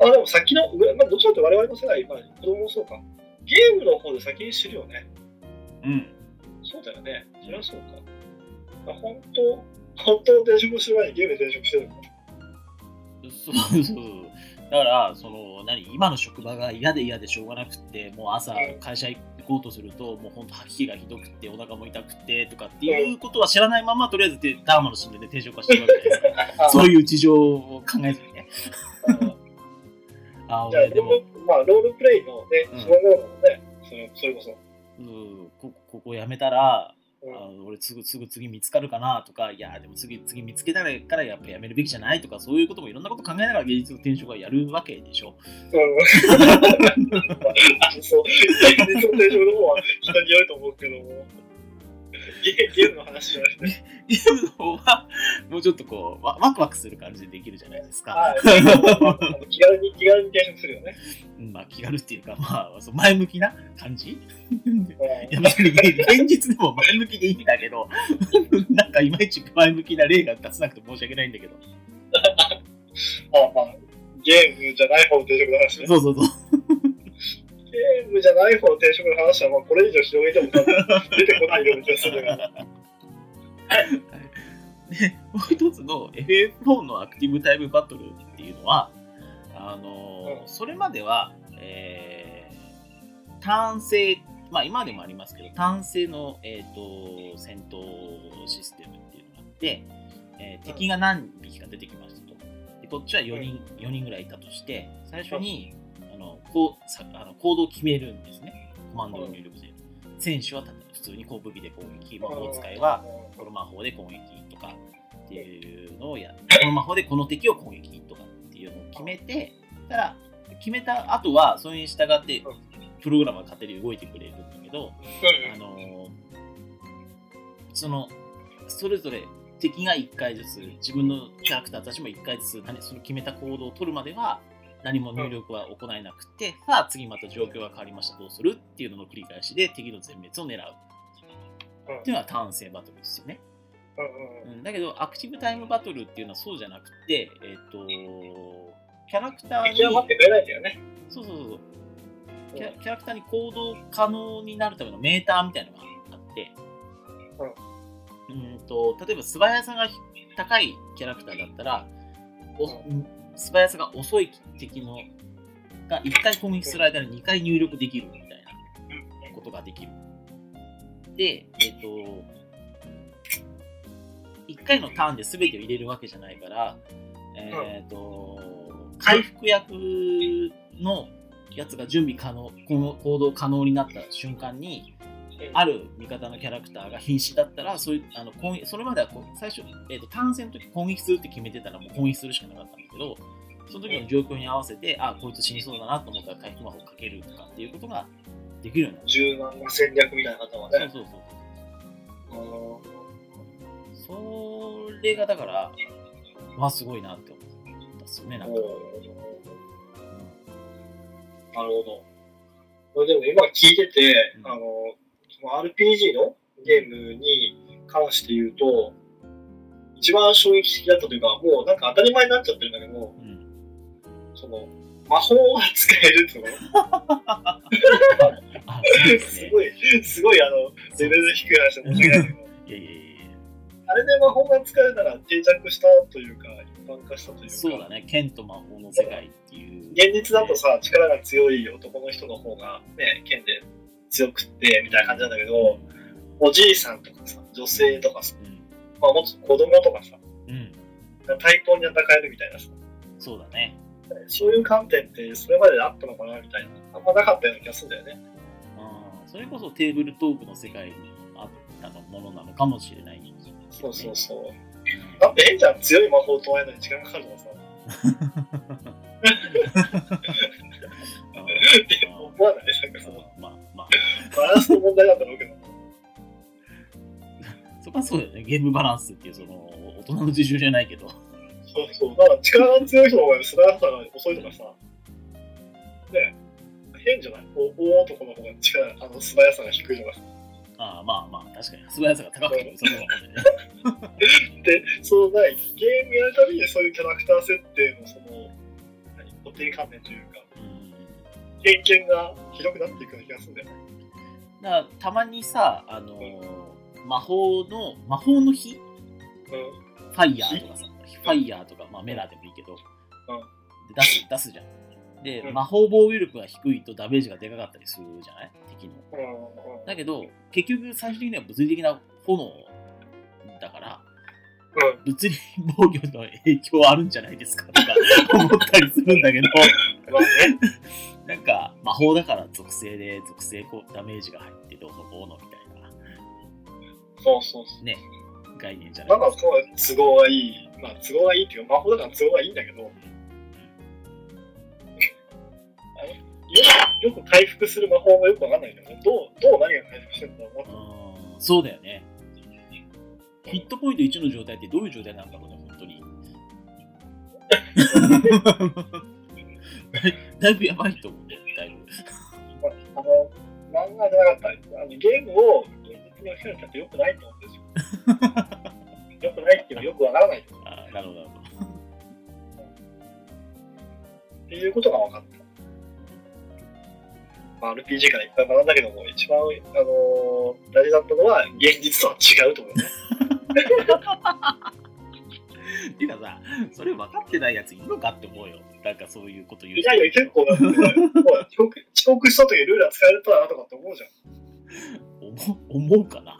あ、でも先の、まあ、どちらかと我々の世代、まあ、子供もそうか。ゲームの方で先に知るよね。うん。そうだよね。そりゃそうか。まあ、本当、本当の転職する前にゲームで転職してるのそうそう。だから、その、何、今の職場が嫌で嫌でしょうがなくて、もう朝会社行こうとすると、もう本当吐き気がひどくて、お腹も痛くてとかっていうことは知らないまま、とりあえずダーマの死んで転職はしてるわけですそういう事情を考えずにね。あ、俺でも。まあ、ロールプレイのね、そのもののね、それそれこそ。うん、こここ辞めたら、うんあの俺すぐすぐ次見つかるかなとかいやでも次次見つけたからやっぱやめるべきじゃないとかそういうこともいろんなこと考えながら芸術の転職はやるわけでしょ。うん。あそう、現実の転職の方は人によると思うけども、ゲゲームの話じゃなくて、ゲームの方はもうちょっとこうワワクワクする感じでできるじゃないですか。はい、気軽に、気軽に転職するよね。うんまあ気軽っていうかまあそう前向きな感じうんいや別に現実でも前向きでいいんだけど なんかいまいち前向きな例が出せなくて申し訳ないんだけど ああゲームじゃない方の転職の話ね。そうそうそうゲームじゃない方の転職の話は、まあ、これ以上広げても多分出てこないような気がするから。でもう一つの FF4 のアクティブタイムバトルっていうのはあのーうんそれまでは、えー、単性まあ今でもありますけど単性の、えー、と戦闘システムっていうのがあって、えー敵が何匹か出てきましたと。でこっちは4人 ,4 人ぐらいいたとして最初にこうさあの行動を決めるんですね。コマンドを入力で選手は普通にこう武器で攻撃魔法使いはこの魔法で攻撃とかっていうのをやこの魔法でこの敵を攻撃とかっていうのを決めてただ決めた後はそれに従ってプログラムが勝手に動いてくれるんだけど、あのーそのそれぞれ敵が1回ずつ自分のキャラクターたちも1回ずつ何その決めた行動を取るまでは何も入力は行えなくて、さあ次また状況が変わりました。どうする？っていうのの繰り返しで敵の全滅を狙う。っていうのは単性バトルですよね。うんうん、だけど、アクティブタイムバトルっていうのはそうじゃなくて、えっ、と、キャラクターに、ね。そうそうそうキャ、キャラクターに行動可能になるためのメーターみたいなのがあって、うん。と例えば素早さが高いキャラクターだったら、お素早さが遅い敵のが1回攻撃する間に2回入力できるみたいなことができる。で、えっ、と、1回のターンで全てを入れるわけじゃないから、えっ、と、回復薬のやつが準備可能、この行動可能になった瞬間に、ある味方のキャラクターが瀕死だったら、そういうあの攻撃それまではこう最初、えー、と単戦の時攻撃するって決めてたらもう攻撃するしかなかったんだけど、その時の状況に合わせて、あ、こいつ死にそうだなと思ったら回復魔法をかけるとかっていうことができるようになる。柔軟な戦略みたいな方はね。そうそうそううんそう。それがだから、まあすごいなって思ったんですよね、なんか。なるほど。これでも今聞いてて、うんあの、その RPG のゲームに関して言うと、一番衝撃的だったというか、もうなんか当たり前になっちゃってるんだけど、うんうんその、魔法が使えるっていうのあそうですね。すごい、すごいあの、レベル低い話で申し訳ないけど、いやいやいやあれで魔法が使えたら定着したというか、一般化したというか、そうだね、剣と魔法の世界っていう。現実だとさ、力が強い男の人の方がね、剣で強くってみたいな感じなんだけど、おじいさんとかさ、女性とかさ、うん。まあ、もっと子供とかさ、うん。対等に戦えるみたいなさ、そうだね。そういう観点ってそれまであったのかなみたいな、あんまなかったような気がするんだよね。うん。それこそテーブルトークの世界にあったのものなのかもしれない、そうそうそう。うんだって変じゃん、強い魔法を唱えるのに時間かかるのさ。思わない？バランスの問題なんだろうけど。そこはそうだよね。ゲームバランスっていう、その、大人の事情じゃないけど。そうそう。だから力が強い人の方が素早さが遅いとかさ。ね変じゃない？お大男の方が力、あの素早さが低いとかさ。ああまあまあ、確かに素早さが高くてもそれはもね。で、そのないゲームやるたびにそういうキャラクター設定のその、何？固定観念というか、うん偏見が広くなっていくような気がするんだよね。だからたまにさ、あのー魔法の、魔法の火？フうん。ァイヤーとかさ、ファイヤーとか、まあメラでもいいけど、で出す、出すじゃん。で、うん魔法防御力が低いとダメージがでかかったりするじゃない？敵の。うん。うん。だけど、結局最終的には物理的な炎だから、うん。物理防御の影響あるんじゃないですかとか思ったりするんだけど。なんか魔法だから属性で属性こうダメージが入ってどうのこうのみたいな。そうそうそう。ね、概念じゃなないんかそう都合がいい。まあ都合がいいっていうか、魔法だから都合がいいんだけど、よよく回復する魔法もよくわかんないんだけど、どう、どう何が回復してるんだろうなそうだよね。ヒットポイント1の状態ってどういう状態なんだろうね、本当に。だいぶやばいと思うね、だいぶ。あの、漫画じゃなかったあのゲームを現実に置き換えたってよくないと思うんですよ。よくないっていうのはよくわからないあーなるほど、なるほど。っていうことが分かった。まあ、RPG からいっぱい学んだけども、一番、あのー大事だったのは、現実とは違うと思うね。てかさ、それ分かってないやついるのかって思うよ。なんかそういうこと言ういやいや、結構だって、ほら遅刻遅刻した時ルールは使えるとだなとかって思うじゃん。思思うかな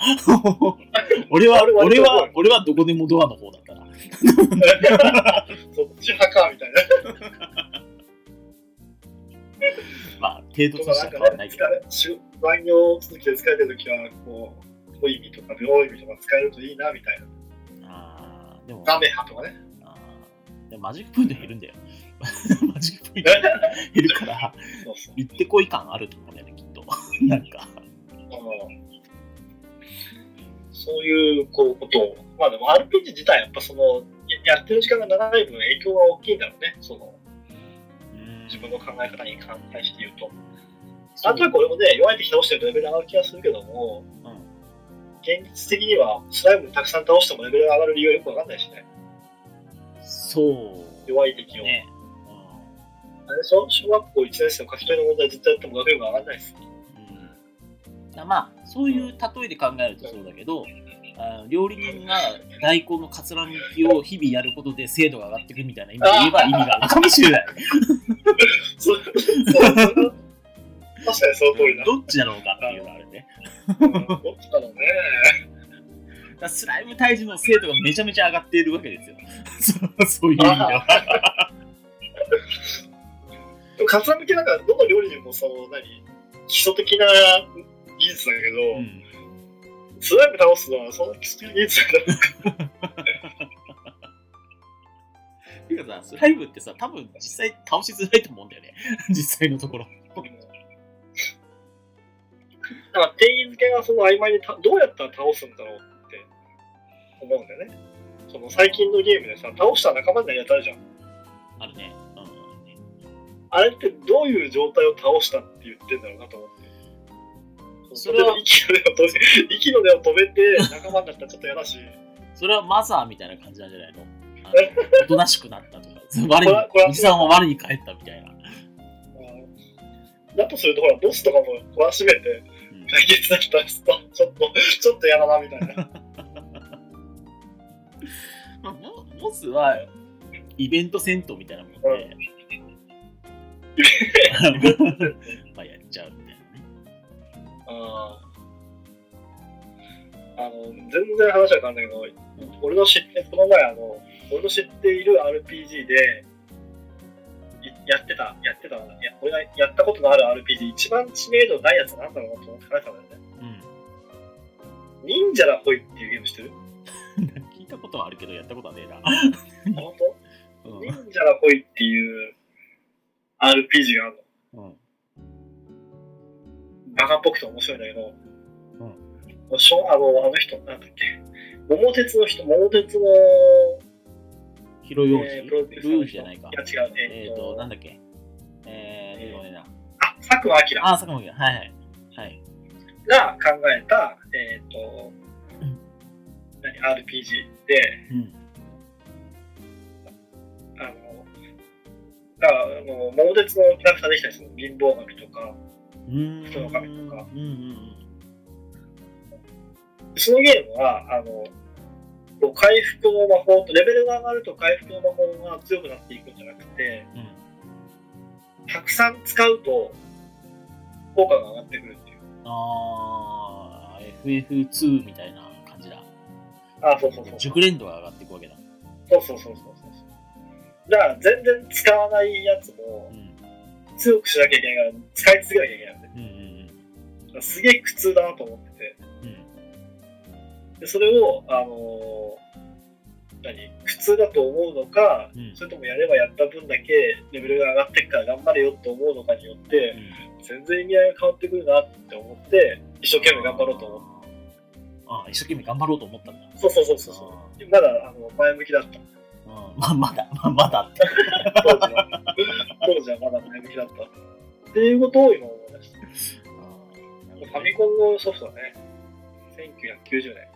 俺は、俺は、俺はどこでもドアの方だったな。そっち派か、みたいな。まあ、程度としてか、は変わらないけど。なんかね、使え残業続きで使えてる時は、こう、ホイミとか秒意味とか使えるといいな、みたいな。あーでも、ダメ派とかね。あーでもマジックポイント減るんだよ。マジックポイント減るから。行ってこい感あると思うんだよね、きっと。なんか。うんそういうこうことを、まあでも RPG 自体やっぱその、ややってる時間が長い分影響が大きいんだろうね、その自分の考え方に関して言うと。なんとなく俺もね、弱い敵倒してるとレベル上がる気がするけども、うん現実的にはスライムたくさん倒してもレベルが上がる理由はよくわかんないしね、そう。弱い敵を。ね。あれでしょ？小学校1年生の書き取りの問題ずっとやっても学力が上がんないです。うまあ、そういう例えで考えるとそうだけど、あ料理人が大根のかつらむきを日々やることで精度が上がっていくみたいな意味で言えば意味があるかもしれない。そう、そう、それは確かにその通りだ。どっちだろうかっていうのがあるね。うんどっちだろうね。だスライム退治の精度がめちゃめちゃ上がっているわけですよ。そうそういう意味では。でも、かつらむきなんか、どの料理にもその、何、基礎的な技術だけど、うんスライム倒すのはそんな基礎的な技術だから。ていうかさ、スライムってさ、多分実際倒しづらいと思うんだよね。実際のところ。だから、定義づけがその曖昧にたどうやったら倒すんだろうって思うんだよね。その最近のゲームでさ、倒したら仲間になるやつあるじゃん。あるね。うんあれってどういう状態を倒したって言ってんだろうなと思って。それは息の根を止め息の根を止めて仲間になったらちょっと嫌だし、それはマザーみたいな感じなんじゃないの？おとなしくなったとか、我におじさんは我に返ったみたいな。うんだとすると、ほら、ボスとかも懲らしめてうん解決できたらちょっと、ちょっと、ちょっと嫌だなみたいな。ボスはイベント戦闘みたいなもんで、まあやっちゃうみたいなね。あーあの、全然話は変わんないけど、俺の知って、この前あの、俺の知っている RPG で、いやってた、やってた、いや俺がやったことのある RPG、一番知名度ないやつなんだろうなと思って考えてたんだよね。うん。忍者ラホイっていうゲームしてる？聞いたことはあるけど、やったことはねえな。本当？うん忍者ラホイっていう RPG があるの。うん。バカっぽくて面白いんだけど、しょあの、あの人、なんだっけ、桃鉄の人、桃鉄の、ヒロヨウえージプロデュールージじゃないかい。や、違う、えっ、えっ、と、と、なんだっけ？えー、出てこねえな。あ、佐久間明あ、坂本君。はいはい。はい。が考えた、えっ、とうん、何、RPG で、うん。だから、あの、桃鉄のキャラクターできたりするの、貧乏神とか。人の神とかそのゲームは、あの、回復の魔法と、レベルが上がると回復の魔法が強くなっていくんじゃなくて、うん。うん。たくさん使うと、効果が上がってくるっていう。あー、FF2 みたいな感じだ。あ、そうそうそう。熟練度が上がっていくわけだ。そうそうそうそうそう。だから、全然使わないやつもう、ん。強くしなきゃいけないから、使い続けなきゃいけないんで。うんうんすげえ苦痛だなと思ってて。うん。うん。でそれを、あのー何？普通だと思うのか、うんそれともやればやった分だけレベルが上がってくから頑張れよって思うのかによって、全然意味合いが変わってくるなって思って、一生懸命頑張ろうと思って。ああ、一生懸命頑張ろうと思ったんだ。そうそうそうそうそう。まだあの前向きだった。うん、ままだ、ままだって。当時は。まだ前向きだった。っていうことを今思い出した。ファミコンのソフトはね、1990年。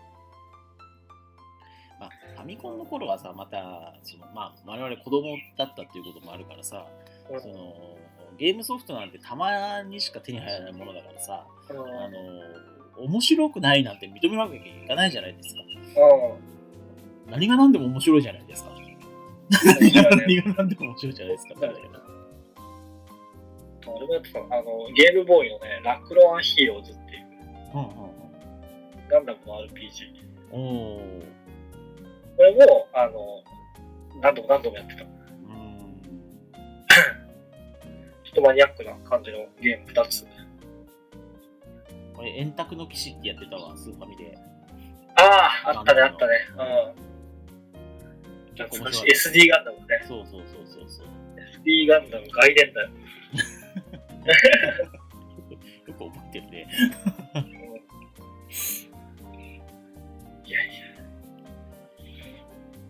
まあ、ファミコンの頃はさ、また、そのまあ、我々子供だったっていうこともあるからさ、うんそのゲームソフトなんてたまにしか手に入らないものだからさ、あのあの面白くないなんて認めるわけにいかないじゃないですか。何が何でも面白いじゃないですか。何が何が何でも面白いじゃないですか。俺もやってたのあのゲームボーイのね、ラクロアンヒーローズっていううんうんガンダムの RPG。うん。おーこれも、あの、何度も何度もやってた。ちょうんっとマニアックな感じのゲーム2つ。これ、円卓の騎士ってやってたわ、スーファミで。ああ、あったね、あったね。うん。懐かしい。SD ガンダムね。そうそうそうそうそう。SD ガンダム外伝だよ。よく覚えてるね。いやいや。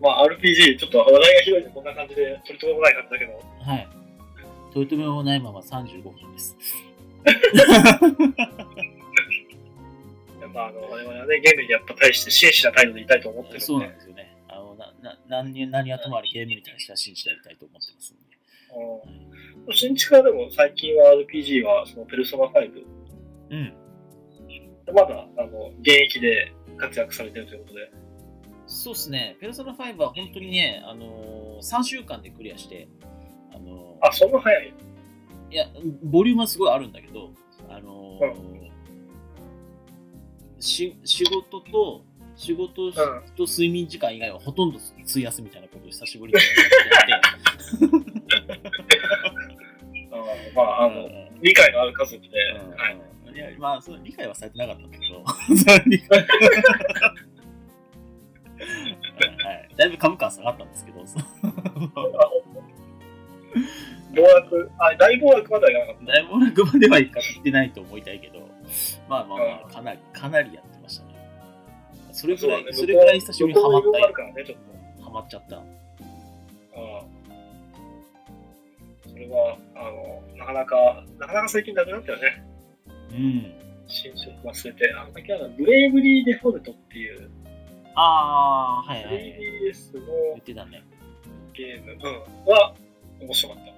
まあ RPG、ちょっと話題が広いんでこんな感じで取り留めもない感じだけど、はい。取り留めもないまま35分です。やっぱあの我々はね、ゲームにやっぱ対して真摯な態度でいたいと思ってるんで、そうなんですよね。何に何はともあれゲームに対しては真摯でありたいと思ってますんで。うん新築はでも最近は RPG はそのペルソナ5、うん。まだあの現役で活躍されてるということで、そうっすね。ペルソナ5は本当にね、あのー、3週間でクリアして、あのーあ、そんな早い？いや、ボリュームはすごいあるんだけど、あのーし仕事と、仕事と睡眠時間以外はほとんど費やすみたいなことを久しぶりにやって まあ、あの、て、理解のある家族で、まあ、その理解はされてなかったんだけど、はい、だいぶ株価は下がったんですけど、暴落、あ、大暴落まではいかなかっ大暴落まではいかってないと思いたいけど、まあまあまあ、かなり、かなりやったね。それた。ぐらい、ねそれぐらい久しぶりにハマった色があるからね、ちょっと。ハマっちゃった。ああそれは、あの、なかなか、なかなか最近なくなったよね。うん。新色忘れて。あの時あの、ブレイブリーデフォルトっていう、ああ、はいはいはい。3DS の言ってたね。ゲーム、うん、は面白かった。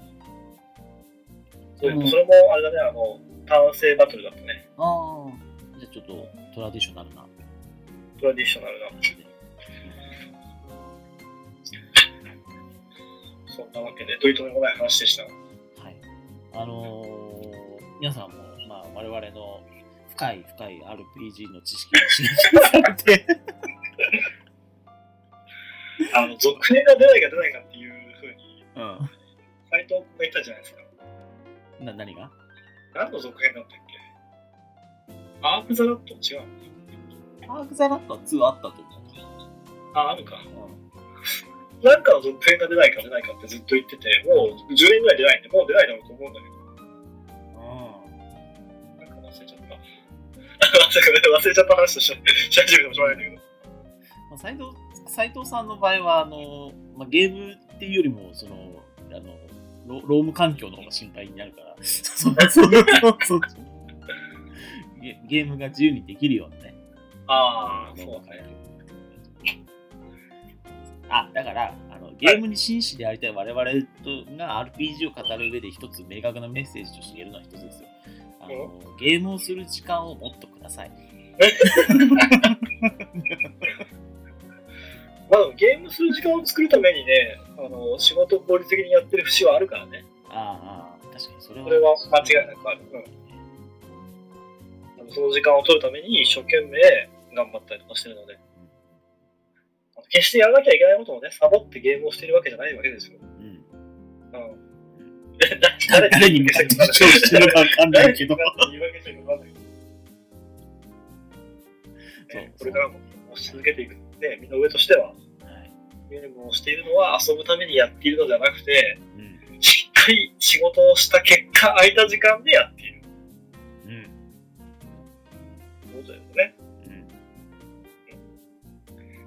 それうんそれも、あれだね、あの、単性バトルだったね。ああ。じゃあちょっとトラディショナルな。トラディショナルな。そんなわけで、取り留めもない話でした。はい。あのー、皆さんも、まあ、我々の深い深い RPG の知識を刺激されて、あの、続編が出ないか出ないかっていうふうに、う斎藤君が言ったじゃないですか。ん。な、何が？何の続編だったっけ？アーク・ザ・ラット違うアーク・ザ・ラットは2あったと思う。あ、あるか。うなんかの続編が出ないか出ないかってずっと言ってて、もう10年ぐらい出ないんで、もう出ないだろうと思うんだけど、ん。なんか忘れちゃった。忘れちゃった話として、し始めてもしょうがないんだけど。まあ、斉藤斉藤さんの場合はあの、まあ、ゲームっていうよりもそのあのロローム環境の方が心配になるから そそうそうそうゲゲームが自由にできるようなねああ、そうね。あだからあのゲームに真摯でありたい我々とが RPG を語る上で一つ明確なメッセージとして言えるのは一つですよ。あのゲームをする時間をもっとください。まあゲームする時間を作るためにね、あの仕事を効率的にやってる節はあるからね。ああ確かにそれは。それは間違いなくある。うん。その時間を取るために一生懸命頑張ったりとかしてるので。決してやらなきゃいけないことをね、サボってゲームをしているわけじゃないわけですよ。うんうん。誰 誰に向かって主張してるかわかんないけど。言い訳してるかわかんないけどこれからもをし続けていく、ね、身の上としては、はい。ゲームをしているのは遊ぶためにやっているのではなくて、うん。しっかり仕事をした結果、空いた時間でやっている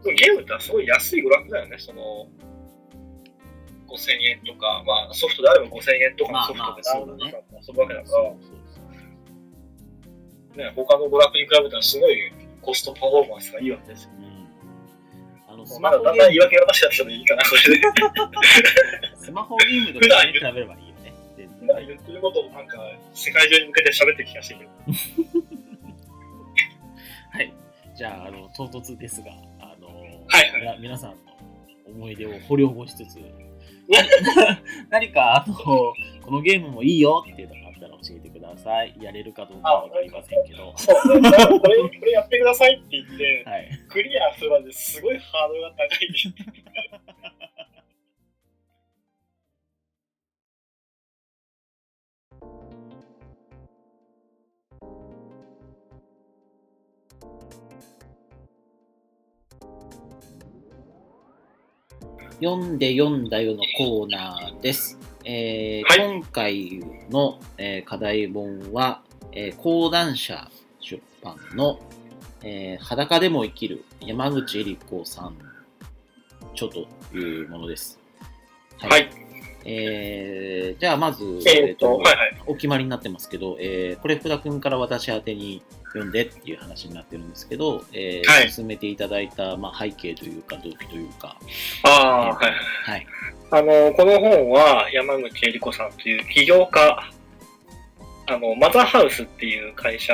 ゲームってのはすごい安い娯楽だよね、その、5000円とか、まあソフトであれば5000円とかのソフトでダウンロードとか遊ぶわけだから。ね、他の娯楽に比べたらすごいコストパフォーマンスがいいわけですよ。うん。あの、スまだだんだん言い訳私だったのでいいかな、これで。スマホゲームと比べればいいよね。全然今言ってることをなんか世界中に向けて喋ってる気がしてる。はい。じゃあ、あの、唐突ですが、はいはい皆さんの思い出を掘り起こしつつ、何か、あの、このゲームもいいよっていうのがあったら教えてください。やれるかどうかはわかりませんけど。これこれやってくださいって言って、はい。クリアするまですごいハードルが高い。読んで読んだよのコーナーです。えーはい今回の、えー課題本は、えー講談社出版の、えー裸でも生きる山口恵理子さん著というものです。はい。えーじゃあまず、えっと、はいはい。お決まりになってますけど、えーこれ福田君から私宛てに読んでっていう話になってるんですけど、えーはい。進めていただいた、まあ、背景というか動機というか、ああ、はいはい。はい。あの、この本は山口恵理子さんという起業家、あの、マザーハウスっていう会社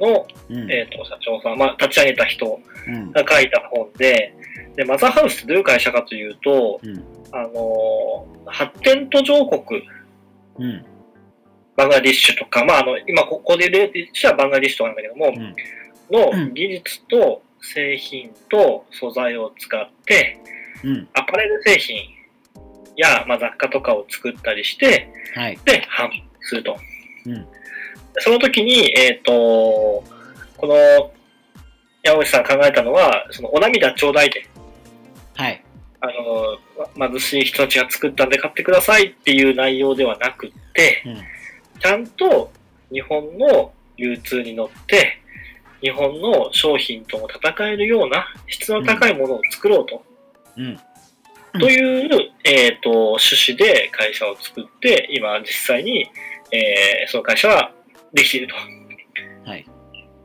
の、うん。えっ、と、社長さん、まあ、立ち上げた人うん。が書いた本で、で、マザーハウスってどういう会社かというと、うん。あの、発展途上国、うんバングラディッシュとか、まあ、あの、今ここで例としてはバングラディッシュとかなんだけども、うんの技術と製品と素材を使って、うんアパレル製品や、まあ、雑貨とかを作ったりして、はい。で、販売すると。うんその時に、えっ、と、この、山口さんが考えたのは、その、お涙ちょうだいで、はい。あの、ま貧しい人たちが作ったんで買ってくださいっていう内容ではなくって、うんちゃんと日本の流通に乗って、日本の商品とも戦えるような質の高いものを作ろうと。うんという、えっ、と、趣旨で会社を作って、今実際に、えーその会社はできていると。はい。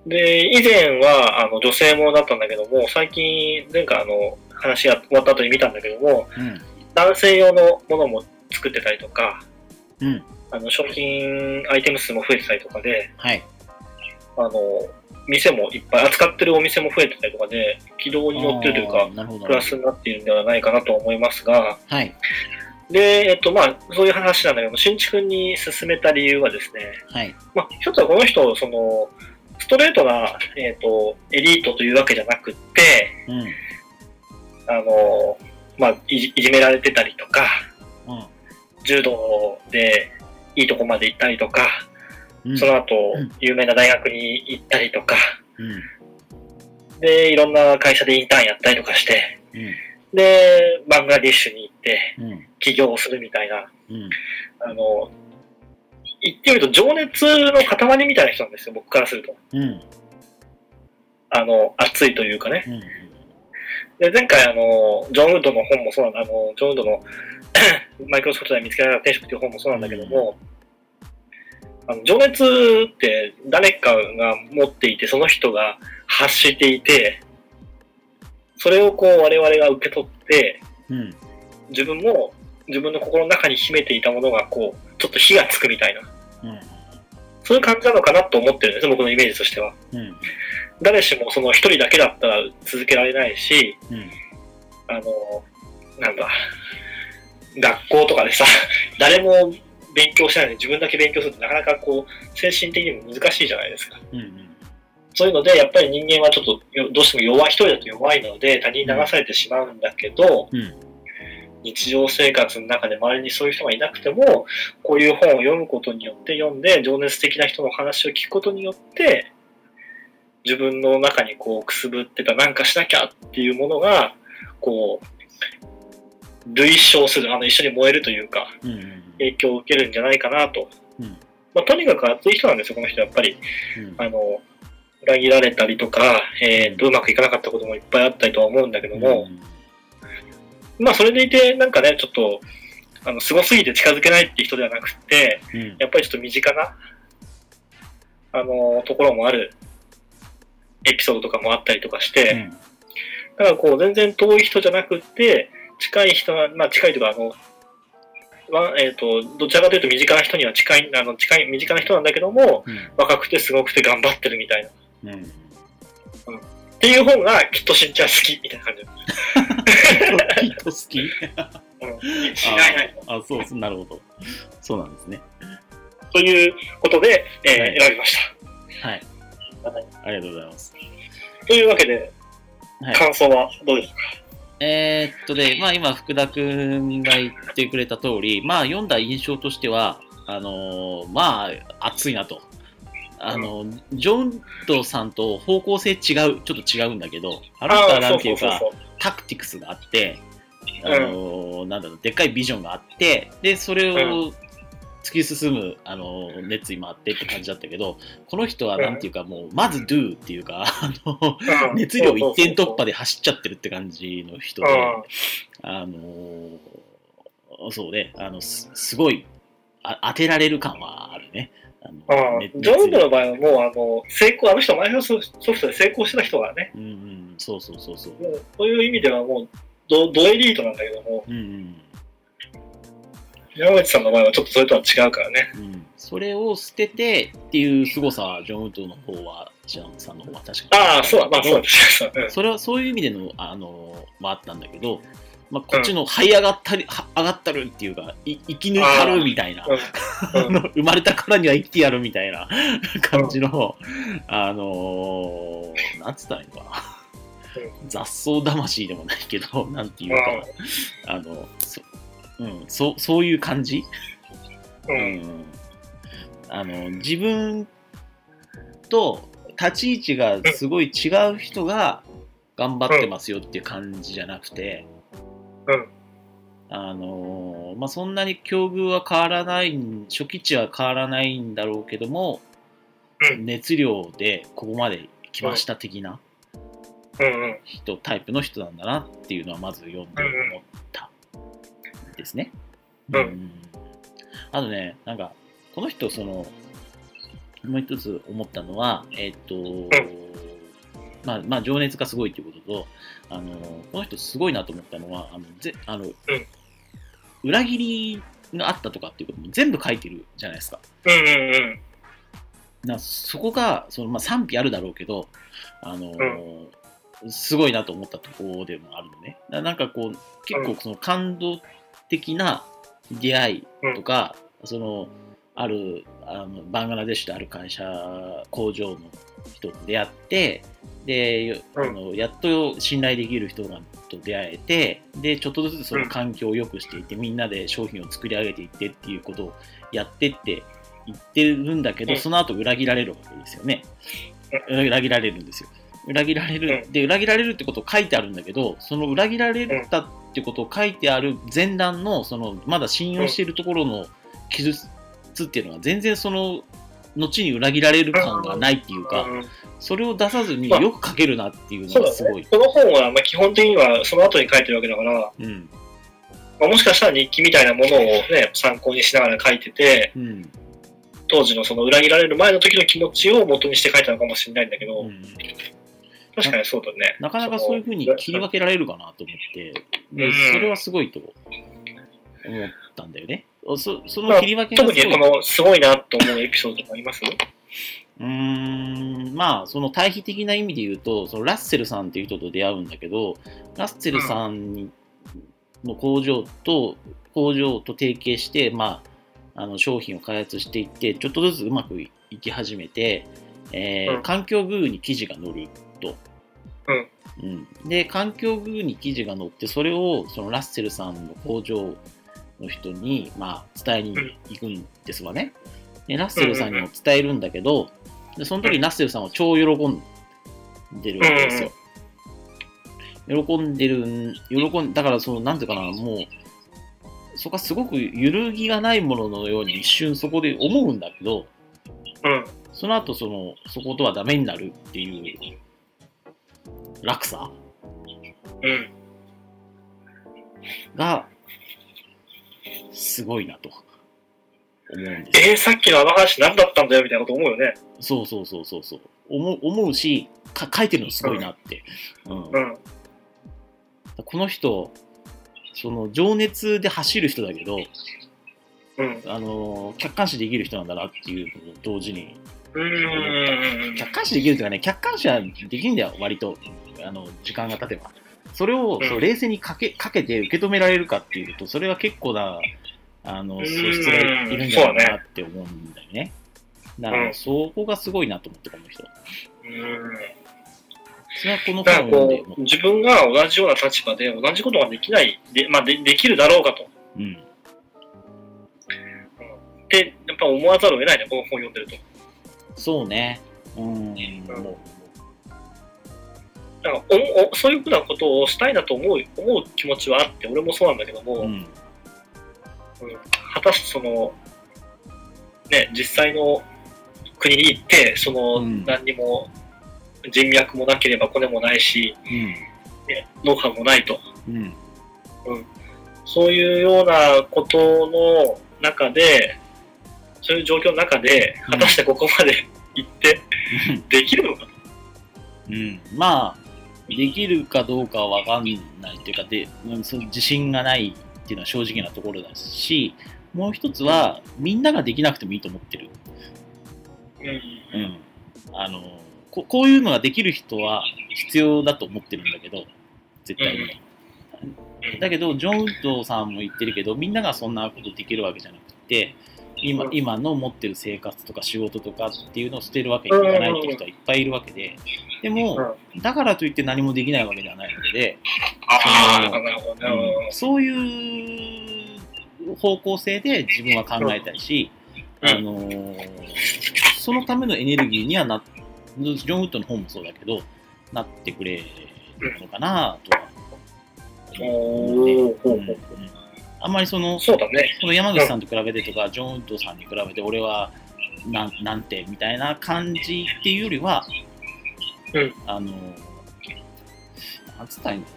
で、以前は、あの、女性ものだったんだけども、最近、前回あの、話が終わった後に見たんだけども、うん男性用のものも作ってたりとか、うんあの、商品、アイテム数も増えてたりとかで、はい。あの、店もいっぱい扱ってるお店も増えてたりとかで、軌道に乗ってるというあか。プラスになっているんではないかなと思いますが、はい。で、えっと、まあ、そういう話なんだけども、新築に進めた理由はですね、はい。まあ、一つはこの人、その、ストレートな、えっと、エリートというわけじゃなくって、うん。あの、まあ、いじいじめられてたりとか、うん柔道でいいとこまで行ったりとか、うん。その後うん、有名な大学に行ったりとか、うん。で、いろんな会社でインターンやったりとかして、うん。で、バングラディッシュに行ってうん。起業をするみたいな、うん。あの、言ってみると情熱の塊みたいな人なんですよ、僕からすると。うん。あの、熱いというかね。うん。で、前回、あの、ジョン・ウッドの本もそうなんだ、あの、ジョン・ウッドのマイクロソフトで見つけられた転職という本もそうなんだけども、あの情熱って誰かが持っていて、その人が発していて、それをこう我々が受け取って、うん。自分も自分の心の中に秘めていたものがこう、ちょっと火がつくみたいな、うん。そういう感じなのかなと思ってるんです僕のイメージとしては。うん。誰しもその一人だけだったら続けられないし、うん。あの、なんだ、学校とかでさ、誰も勉強しないのに自分だけ勉強するとなかなかこう、精神的にも難しいじゃないですか。うん。そういうので、やっぱり人間はちょっとよ、どうしても弱い、一人だと弱いので、他人に流されてしまうんだけど、うん。日常生活の中で周りにそういう人がいなくても、こういう本を読むことによって、読んで、情熱的な人の話を聞くことによって、自分の中にこうくすぶってたなんかしなきゃっていうものが、こう、類焼する、あの一緒に燃えるというか、うんうん影響を受けるんじゃないかなと。うん。まあ、とにかく熱い人なんですよ、この人やっぱり。うん。あの、裏切られたりとか、えーとうまくいかなかったこともいっぱいあったりとは思うんだけども、まあそれでいて、なんかね、ちょっと、あの、すごすぎて近づけないっていう人ではなくて、うん。うんやっぱりちょっと身近な、あの、ところもあるエピソードとかもあったりとかして、だからこう、全然遠い人じゃなくって、近い人は、まあ近いというか、あの、はえっ、と、どちらかというと身近な人には近い、あの、近い、身近な人なんだけども、うん。若くてすごくて頑張ってるみたいな。っうん。うん。ていう本がきっとしんちゃん好きみたいな感じ。きっと好き。うん。しないない。あそうそうなるほど。そうなんですね。ということで、えーはい。選びましはい。た。はい。ありがとうございます。というわけで、はい。感想はどうですか？えーっとで、まあ今、福田君が言ってくれた通り、まあ読んだ印象としては、あのーまあ、熱いなと。あの、ジョンドさんと方向性違う、ちょっと違うんだけど、あの人はなんていう。か、タクティクスがあって、あのーなんだろう、でっかいビジョンがあって、で、それを突き進む、あのー熱意もあってって感じだったけど、この人はなんていうか、もう、まず do っていうか、あの、熱量一点突破で。で走っちゃってるって感じの人で、あのーそうね、あのすすごいあ当てられる感はあるね。あのうん。ねジョンドの場合はもう、あの、成功、あの人、マイクロソフトで成功してた人がね、うんうん、そうそうそうそう。そういう意味ではもう、ドドエリートなんだけども、うん山口さんの場合はちょっとそれとは違うからね。うん。うん、それを捨ててっていう凄さは、ジョン・ウッドの方は、ジャンさんの方は確かに。ああ、そうだ、まあそうです。うん。それはそういう意味での、あのまあ、あったんだけど、まあ、こっちの這い上がったり、は上がったるっていうか、い生き抜いたるみたいな、うん。あの生まれたからには生きてやるみたいな 感じの、あのーなんつったらいいのかな。雑草魂でもないけど、なんていうか、あの、そ,、うん、そそういう感じ、う。うん。ん、あの自分と立ち位置がすごい違う人が頑張ってますよっていう感じじゃなくて、うん。あのまあ、そんなに境遇は変わらない初期値は変わらないんだろうけども、うん。熱量でここまで来ました的なうんうん。人、タイプの人なんだなっていうのはまず読んで思ったですね。うんあとね、なんか、この人、その、もう一つ思ったのは、えっ、と、まあ、まあ、情熱がすごいということと、あの、この人すごいなと思ったのは、あの、ぜあの、裏切りがあったとかっていうことも全部書いてるじゃないですか。うんうんうん。なそこがその、まあ、賛否あるだろうけど、あのすごいなと思ったところでもあるのね。ななんかこう結構その感動的な出会いとか、そのあるあのバングラデシュである会社工場の人と出会ってで、うんあのやっと信頼できる人がと出会えてでちょっとずつその環境を良くしていって、みんなで商品を作り上げていってっていうことをやってって言ってるんだけど、うんその後裏切られるわけですよね。裏切られるんですよ。裏切られる、うで、裏切られるってことを書いてあるんだけど、その裏切られたってことを書いてある前段の、その、まだ信用しているところの記述っていうのは、全然その、後に裏切られる感がないっていうか、うんそれを出さずにまあよく書けるなっていうのがすごい。。ねこの本は、まあ、基本的にはその後に書いてるわけだから、うん。まあ、もしかしたら日記みたいなものをね、参考にしながら書いてて、うん。当時のその裏切られる前の時の気持ちを元にして書いたのかもしれないんだけど、うん確かにそうだね。なかなかそういうふうに切り分けられるかなと思って、でうんそれはすごいと思ったんだよね。そそまあの切り分けが特すごいにこのすごいなと思うエピソードとかありますうーんまあその対比的な意味で言うとそのラッセルさんっていう人と出会うんだけどラッセルさんにの工場と工場と提携して、まあ、あの商品を開発していってちょっとずつうまくいき始めて、えーうん環境グーに記事が載ると。うんで環境グーに記事が載ってそれをそのラッセルさんの工場の人に、まあ、伝えに行くんですわね。でラッセルさんにも伝えるんだけど、でその時にラッセルさんは超喜んでるわけですよ。喜んでるん、喜ん、だからその、なんていうかな、もう、そこはすごく揺るぎがないもののように一瞬そこで思うんだけど、うん。その後その、そことはダメになるっていう落差？うん。が、すごいなと思うんですよ。えー、さっきのあの話何だったんだよ？みたいなこと思うよね。そうそうそうそうそう。思う思うしか、書いてるのすごいなって。うんうん。この人、その情熱で走る人だけど、うん。あの客観視できる人なんだなっていうのと同時に、うーん。客観視できるというかね、客観視はできるんだよ、割と、あの時間が経てば。それを、うんそう冷静にかけかけて受け止められるかっていうと、それは結構なあのうん素質がいるんじゃないかなって思うんだよね。だから、うんそこがすごいなと思って、この人。うん。それはこの本を読自分が同じような立場で同じことができない、で,、まあ、でできるだろうかと。うん。で、やっぱ思わざるを得ないね、この本読んでると。そうね。うん。もだからおおそういうふうなことをしたいなと思う思う気持ちはあって、俺もそうなんだけども、う、ううんん。果たしてその、ね、実際の国に行って、その、うん何にも人脈もなければコネもないし、うん。ね、ノウハウもないと。うん。そういうようなことの中で、そういう状況の中で、うん果たしてここまで行ってできるのかと。うん、まあ、できるかどうかは分かんないっていうかで、うん、その自信がないっていうのは正直なところだし、もう一つは、みんなができなくてもいいと思ってる。うんうん、あのここういうのができる人は必要だと思ってるんだけど、絶対に。だけど、ジョン・ウッドさんも言ってるけど、みんながそんなことできるわけじゃなくて、今うん。今の持ってる生活とか仕事とかっていうのを捨てるわけにはいかないって人はいっぱいいるわけで、でも、だからといって何もできないわけではないので。うん。そういう方向性で自分は考えたいし、うん。あのーそのためのエネルギーにはな、ジョン・ウッドの本もそうだけど、なってくれるのかなとは思うね。おーほうほうう。んうんあんまりその、そうだね。その山口さんと比べてとか、ジョン・ウッドさんに比べて、俺はなんなんてみたいな感じっていうよりは、うんあの、なんつったらいいの？か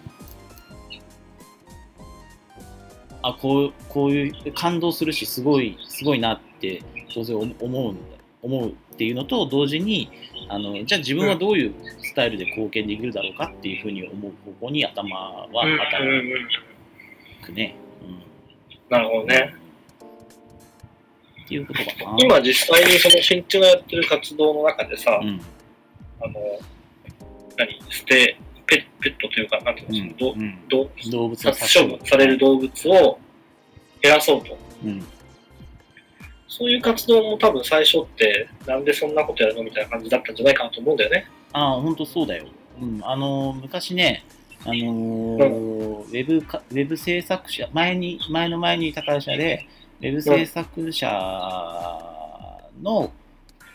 な。あ、こうこういう感動するし、すごい、すごいなって当然思思うんだ思うっていうのと同時にあの、じゃあ自分はどういうスタイルで貢献できるだろうかっていうふうに思う方向に頭はうんうん働うんくね。うんなるほどね。っていうことかな。今実際にその新地がやってる活動の中でさ、うんあの、何、捨て、ペペットというか、なんていうの、うんどど動物の殺処分される動物を減らそうと。うんそういう活動も多分最初って、なんでそんなことやるのみたいな感じだったんじゃないかなと思うんだよね。ああ、本当そうだよ。うん、あのー昔ね、あのーウェブか、ウェブ制作者、前に、前の前にいた会社で、ウェブ制作者の、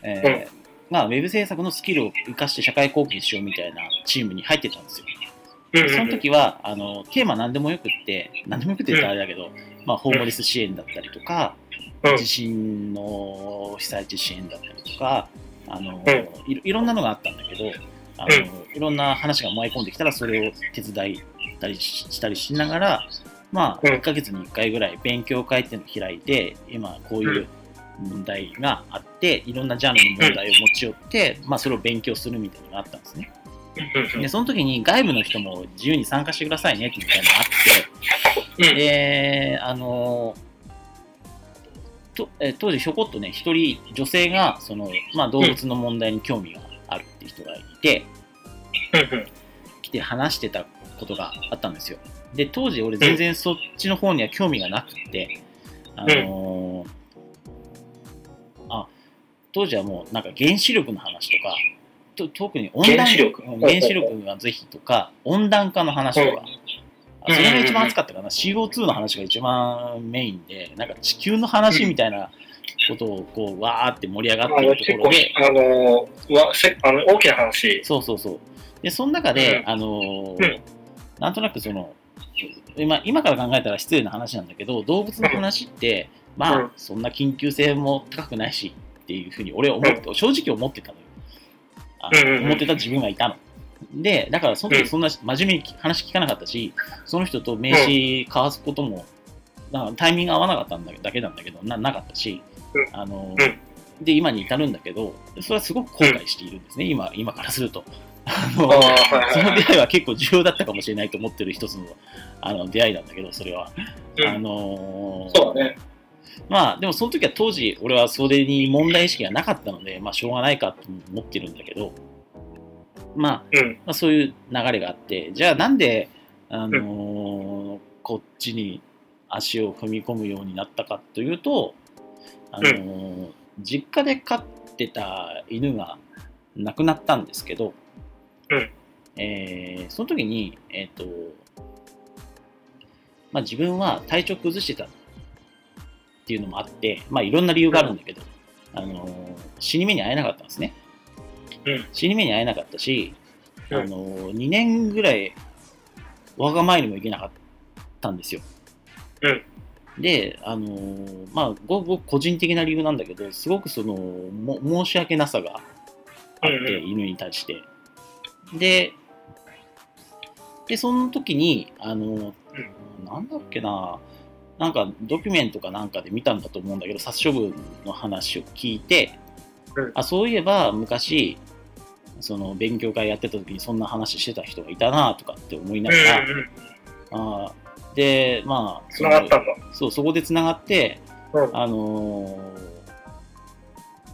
えーまあ、ウェブ制作のスキルを生かして社会貢献しようみたいなチームに入ってたんですよ。うんその時は、あの、テーマ何でもよくって、何でもよくって言ったらあれだけど、まあ、ホームレス支援だったりとか、うん。地震の被災地支援だったりとか、あの、いろんなのがあったんだけど、あの、いろんな話が舞い込んできたら、それを手伝いたりししたりしながら、まあ、うん。1ヶ月に1回ぐらい勉強会っていうのを開いて、今こういう問題があって、いろんなジャンルの問題を持ち寄って、まあ、それを勉強するみたいなのがあったんですね。うんで、その時に外部の人も自由に参加してくださいねってみたいなのがあって、うん。で、あのとえ当時ひょこっとね、一人女性がその、まあ、動物の問題に興味があるって人がいて、来て話してたことがあったんですよ。で、当時俺全然そっちの方には興味がなくて、あのあ、当時はもうなんか原子力の話とか、と特に温暖原原子力がぜひとか、温暖化の話とか、あそれが一番熱かったかな、CO2 の話が一番メインで、なんか地球の話みたいなことをこうわーって盛り上がってるところで、あのわせあの大きな話。そうそうそう。で、その中で、うんあのーうんなんとなくその、今今から考えたら失礼な話なんだけど、動物の話って、まあ、うんそんな緊急性も高くないしっていうふうに俺は思って、正直思ってたのよ。あ思ってた自分がいたの。で、だからその時そんな真面目に話聞かなかったし、その人と名刺交わすことも、タイミング合わなかったんだだけなんだけど、ななかったし、うんあのうんで、今に至るんだけど、それはすごく後悔しているんですね、今今からすると。あのその出会いは結構重要だったかもしれないと思ってる一つのあの出会いなんだけど、それは。うんあのーそうだね。まあ、でもその時は当時、俺はそれに問題意識がなかったので、まあ、しょうがないかと思ってるんだけど、まあ、うん。まあ、そういう流れがあって、じゃあなんで、あのーこっちに足を踏み込むようになったかというと、あのー実家で飼ってた犬が亡くなったんですけど、うん。えーその時に、えっ、と、まあ、自分は体調崩してたっていうのもあって、まあ、いろんな理由があるんだけど、あのー死に目に会えなかったんですね。うん。死に目に会えなかったし、うん。あの2年ぐらい我が前にも行けなかったんですよ。うんで、あのーまあ、ごごく個人的な理由なんだけど、すごくそのも申し訳なさがあって、犬に対して。で、で、その時に、あのなんだっけな、なんかドキュメントかなんかで見たんだと思うんだけど、殺処分の話を聞いて、うんあそういえば昔、その勉強会やってた時にそんな話してた人がいたなとかって思いなうんがら。あーで、まあ、つながったんだ。そうそこでつながって、うん。あのー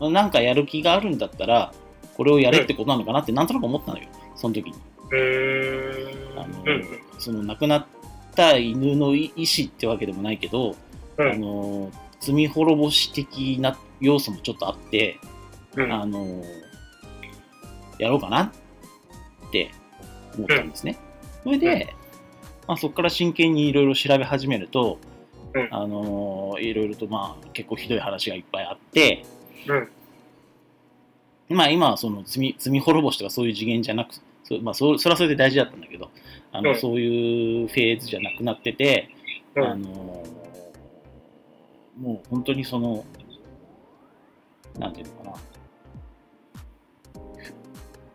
なんかやる気があるんだったら、これをやれってことなのかなってなんとなく思ったのよ、その時に。あのうんうん。その亡くなった犬の意思ってわけでもないけど、うんあの罪滅ぼし的な要素もちょっとあって、うん。あのやろうかなって思ったんですね。それで、まあ、そこから真剣にいろいろ調べ始めると、うん。あのいろいろとまあ結構ひどい話がいっぱいあって、うん。まあ今はその罪罪滅ぼしとかそういう次元じゃなくそ,、まあ、そそれはそれで大事だったんだけどあの、うん。そういうフェーズじゃなくなってて、うん。あのもう本当にそのなんていうのかな。ふ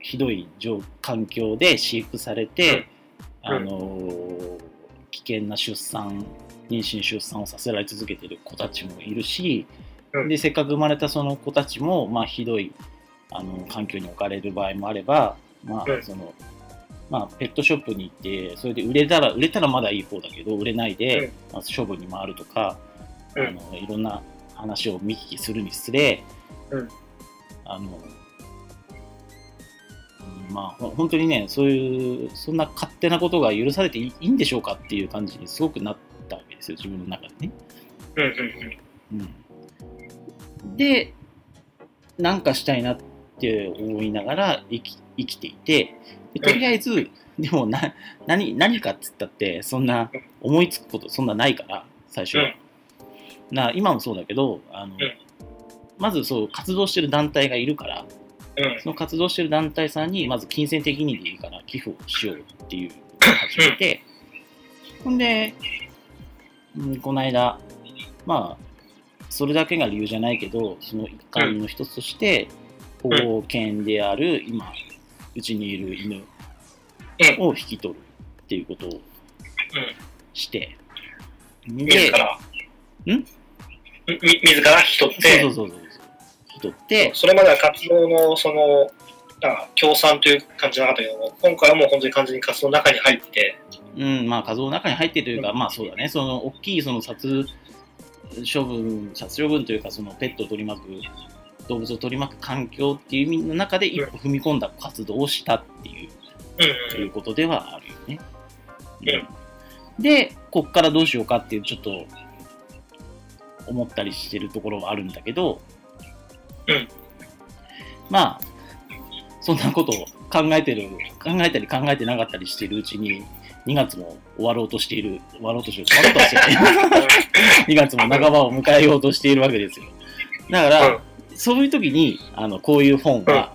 ひどい状環境で飼育されて、うんあの危険な出産妊娠出産をさせられ続けている子たちもいるし、うん。でせっかく生まれたその子たちも、まあ、ひどいあの環境に置かれる場合もあれば、まあうん。そのまあ、ペットショップに行ってそれで売れたら売れたらまだいい方だけど売れないで、うん。まあ、処分に回るとか、うん。あのいろんな話を見聞きするにつれ、うん。あのうんまあほ本当にねそういうそんな勝手なことが許されていいんでしょうかっていう感じにすごくなったわけですよ自分の中でね。うん。うん。うん、でなんかしたいなって思いながら生き生きていてでとりあえず、でもな何何かっつったってそんな思いつくことそんなないから最初は、うんな今もそうだけどあの、んまずそう活動してる団体がいるからうん。その活動してる団体さんにまず金銭的にでいいから寄付をしようっていうのを始めて、ほんで、うん、この間、まあ、それだけが理由じゃないけど、その一環の一つとして、保護犬である今、うちにいる犬を引き取るっていうことをして、自ら。ん？み自ら引き取っそうて、そうそうそう、引き取って、それまでは活動の、その、なんか協賛という感じじゃなかったけども、今回はもう本当に完全に活動の中に入ってて、うん、まあ、数の中に入ってというか、まあそうだね、その大きいその殺処分、殺処分というか、そのペットを取り巻く、動物を取り巻く環境っていう意味の中で一歩踏み込んだ活動をしたっていう,、うんいうことではあるよね。うん、で、こっからどうしようかっていう、ちょっと思ったりしてるところはあるんだけど、うんまあ、そんなことを考えてる、考えたり考えてなかったりしてるうちに、2月も終わろうとしている、終わろうとしてる、終わろうとはしてない。2月も半ばを迎えようとしているわけですよ。だから、そういう時に、あの、こういう本が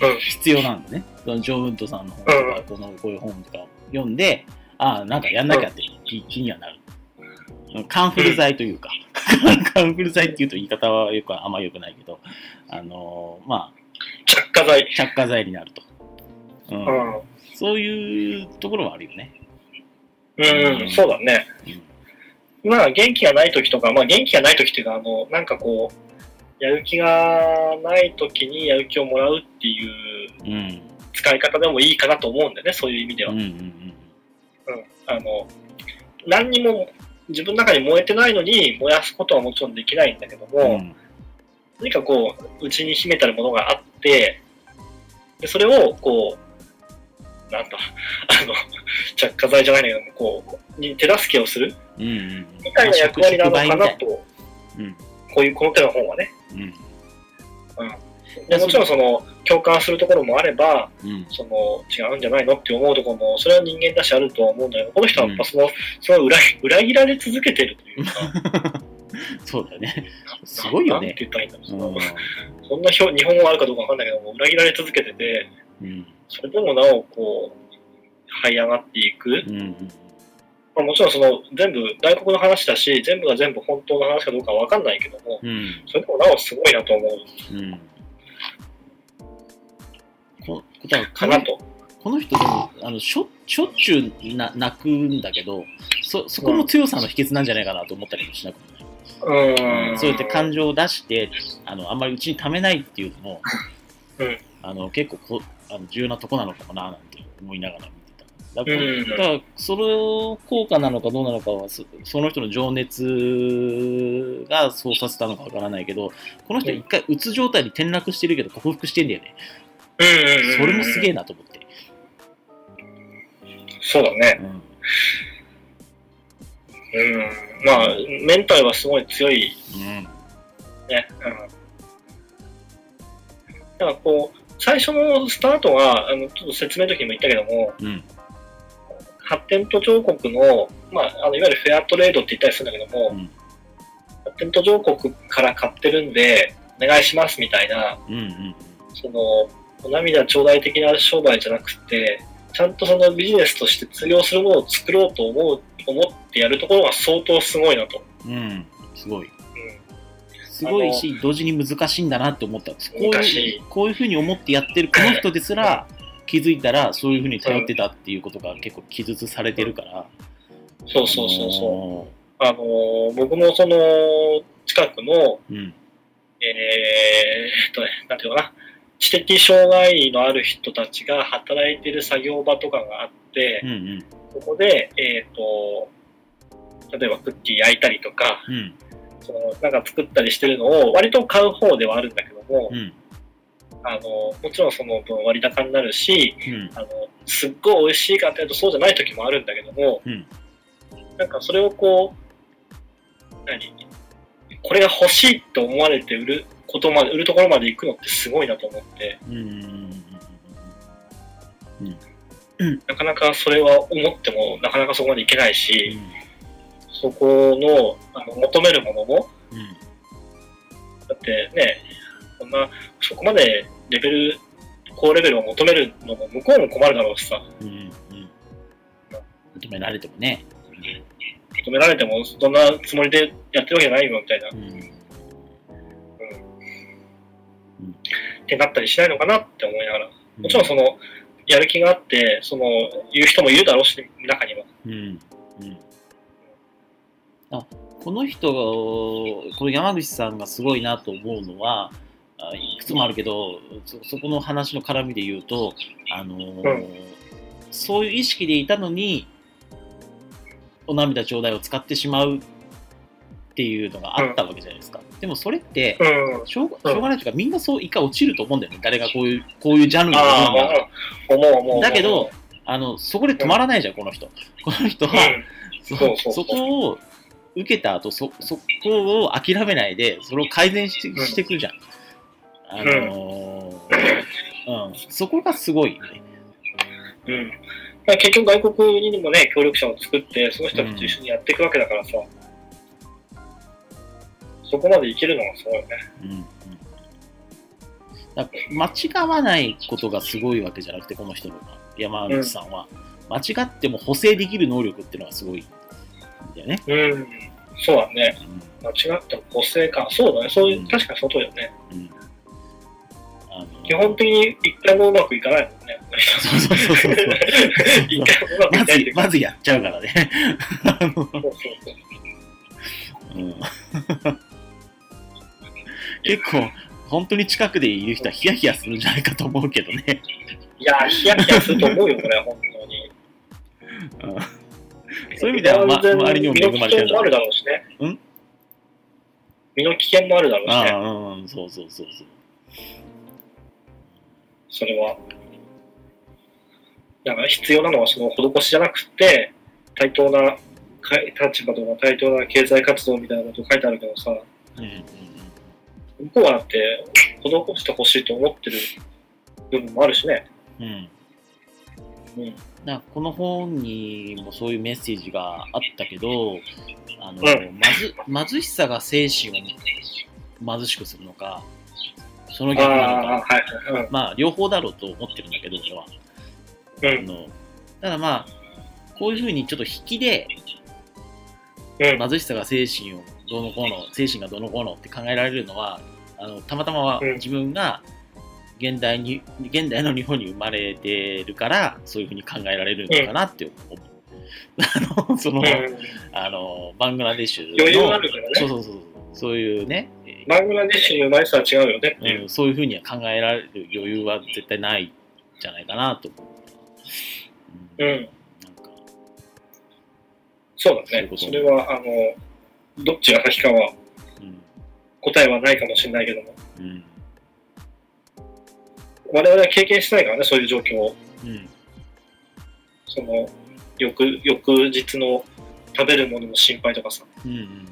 うん必要なんだね。そのジョー・ウッドさんの本とか、この、こういう本とか読んで、ああ、なんかやんなきゃって気気にはなる。カンフル剤というか、カンフル剤っていうと言い方はよくあんま良くないけど、あのま着火剤。あ、着火剤になると。ううんん。そういうところはあるよね。うん、そうだね。まあ、元気がない時とか、まあ、元気がない時っていうか、あの、なんかこう、やる気がない時にやる気をもらうっていううん。うん。使い方でもいいかなと思うんだよね、そういう意味では。うんううん。んあの、何にも自分の中に燃えてないのに燃やすことはもちろんできないんだけども、うん。うん何かこう、内に秘めたるものがあって、でそれをこう、なんだ、あの、着火剤じゃないんだけども、こう、に手助けをするうんうん。みたいな役割なのかなと、うんこういう、この手の本はね。うん。でもちろんその、共感するところもあれば、うん。その、違うんじゃないのって思うところも、それは人間だしあるとは思うんだけど、この人はやっぱその、その裏裏切られ続けてるというか、そうだよね。すごいよねなんて言ったらいいんだろうそのうそんな表日本語あるかどうかわかんないけども、裏切られ続けてて、ん。それでもなお、こう、這い上がっていく。うん。うん。まあ、もちろんその、全部外国の話だし、全部が全部本当の話かどうかはわかんないけども、うん。それでもなおすごいなと思ううん。こだからかなと。この人でもあのしょしょっちゅうな泣くんだけどそそこも強さの秘訣なんじゃないかなと思ったりもしなくもない、うーん。そうやって感情を出してあのあんまりうちにためないっていうのも、うんあの結構こあの重要なとこなのかもななんて思いながら見てただから,、うんその効果なのかどうなのかはそその人の情熱がそうさせたのかわからないけどこの人一回うつ状態に転落してるけど克服してんだよね。それもすげえなと思って、そうだね。うんうん。まあ、メンタルはすごい強いうんね。うん。だからこう、最初のスタートは、あの、ちょっと説明の時にも言ったけども、うん発展途上国の、まあ、あのいわゆるフェアトレードって言ったりするんだけども、うん発展途上国から買ってるんで、お願いしますみたいな、うんうんその、お涙頂戴的な商売じゃなくて、ちゃんとそのビジネスとして通用するものを作ろうと思う、思ってやるところが相当すごいなと。うん、うん、すごい。うすごいし、同時に難しいんだなって思ったんです。こういいう、こういうふうに思ってやってるこの人ですら、気づいたら、そういうふうに頼ってたっていうことが結構記述されてるから。んそうそうそうそう。そあのー僕もその、近くの、う。うん。えーっとね、なんていうのかな、知的障害のある人たちが働いてる作業場とかがあってう、んそこで、えーっと、例えばクッキー焼いたりとか、うん。うん。そのなんか作ったりしてるのを割と買う方ではあるんだけども、うん。あのもちろんその分割高になるしうん。あのすっごい美味しいかっていうとそうじゃない時もあるんだけども、うんなんかそれをこう何？これが欲しいと思われて売ることまで売るところまで行くのってすごいなと思ってうん。うん。なかなかそれは思ってもなかなかそこまでいけないし、そこのあの求めるものもうん。だってね、こんな、そこまでレベル、高レベルを求めるのも向こうも困るだろうしさ、うん。うん。求められてもね。求められてもそんなつもりでやってるわけじゃないよみたいな、っうん。てなったりしないのかなって思いながら、もちろんその、やる気があって、その、言う人もいるだろうし、中には。うん。うん。あ、この人が、この山口さんがすごいなと思うのは、あいくつもあるけど、そそこの話の絡みで言うと、あのーそういう意識でいたのに、お涙ちょうだいを使ってしまうっていうのがあったわけじゃないですか。でもそれって、うん。しょうがしょうがないというか、みんなそう一回落ちると思うんだよね。誰がこういう、こういうジャンルのあものならあ、思う思う。だけど、あの、そこで止まらないじゃん、この人。この人は、そこを受けた後そそこを諦めないでそれを改善して,、うんしてくるじゃんあのーうんそこがすごいよねうん。結局外国にもね、協力者を作って、その人たちと一緒にやっていくわけだからさ、そそこまでいけるのがすごいよね。うんうんだ間違わないことがすごいわけじゃなくて、この人の山口さんは、間違っても補正できる能力っていうのがすごいんだよね。うん。そうだね。うん間違っても補正か。そうだね。そういうう、ん確かにその通りだね。うんあの基本的に一回もうまくいかないもんね。そうそうそうそう一回もうまくいかないっていうか。まずやっちゃうからね。あのそうそうそう うん結構、本当に近くでいる人はヒヤヒヤするんじゃないかと思うけどね。いや、ヒヤヒヤすると思うよ、これ、本当に。うんそういう意味では、ま、周りにも恵まれてるんだ身の危険もあるだろうしね。ん？身の危険もあるだろうしね。ああ、うん、そうそうそうそう。それは。だから必要なのはその施しじゃなくて、対等なか立場とか対等な経済活動みたいなこと書いてあるけどさ、うんうん向こうはだって施してほしいと思ってる部分もあるしね。うんうんうん。なこの本にもそういうメッセージがあったけど、あの、うんまず貧しさが精神を貧しくするのか、そのあ逆なのあ、か、はいはい。まあ両方だろうと思ってるんだけど、俺は。うん。うん。あのただまあ、こういうふうにちょっと引きでうん。貧しさが精神をどうのこうの、精神がどうのこうのって考えられるのは、あのたまたまうん自分が現代に、現代の日本に生まれてるから、そういうふうに考えられるのかなって思う。あの、その、あの、バングラデシュの、余裕があるからね。そうそうそう、そういうね、えバングラデシュに生まれてたら違うよねう。うん、そういうふうには考えられる余裕は絶対ないんじゃないかなと思う。うん。なんかそうだねそれは、あの、どっちが先かはうん答えはないかもしれないけども、うん。我々は経験してないからね、そういう状況を。うん。その、翌、翌日の食べるものの心配とかさ、うん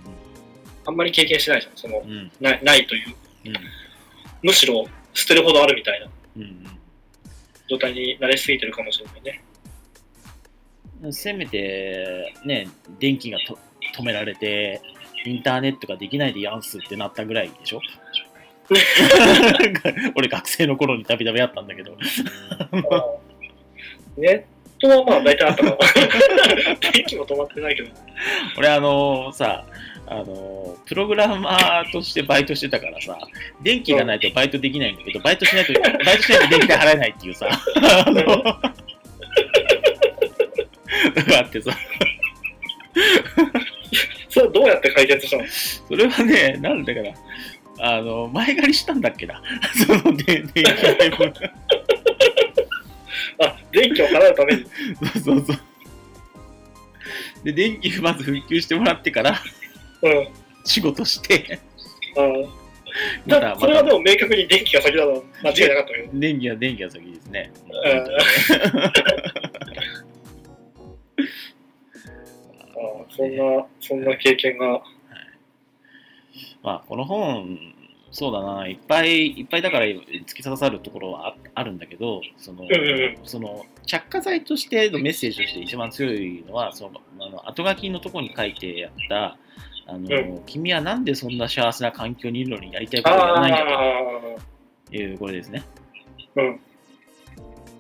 あんまり経験してないじゃん。そのう、ん。うんない、ないという。うん。むしろ捨てるほどあるみたいな。うん。状態に慣れすぎてるかもしれないね。うん。せめてね電気がと止められてインターネットができないでやんすってなったぐらいでしょ？俺学生の頃にたびたびあったんだけど。ネットはまあ大体あったかな。電気も止まってないけど。俺あのさあのプログラマーとしてバイトしてたからさ電気がないとバイトできないんだけどバイトしないとバイトしないと電気代払えないっていうさ。あのがあってさそれはどうやって解決したの？それはねなんだからあの前借りしたんだっけな。その電電気代分あ、電気を払うために。そうそうそう。で電気まず復旧してもらってからうん。仕事して。あまただそれはでも明確に電気が先だと間違いなかったけど。電気は電気は先ですね。あそんな、そんな経験が。まあこの本そうだないっぱいいっぱいだから突き刺さるところはああるんだけどその,、うんうんその着火剤としてのメッセージとして一番強いのはそのあの後書きのところに書いてあったあの、う君はなんでそんな幸せな環境にいるのにやりたいことをやらないんだあというこれですね。うん。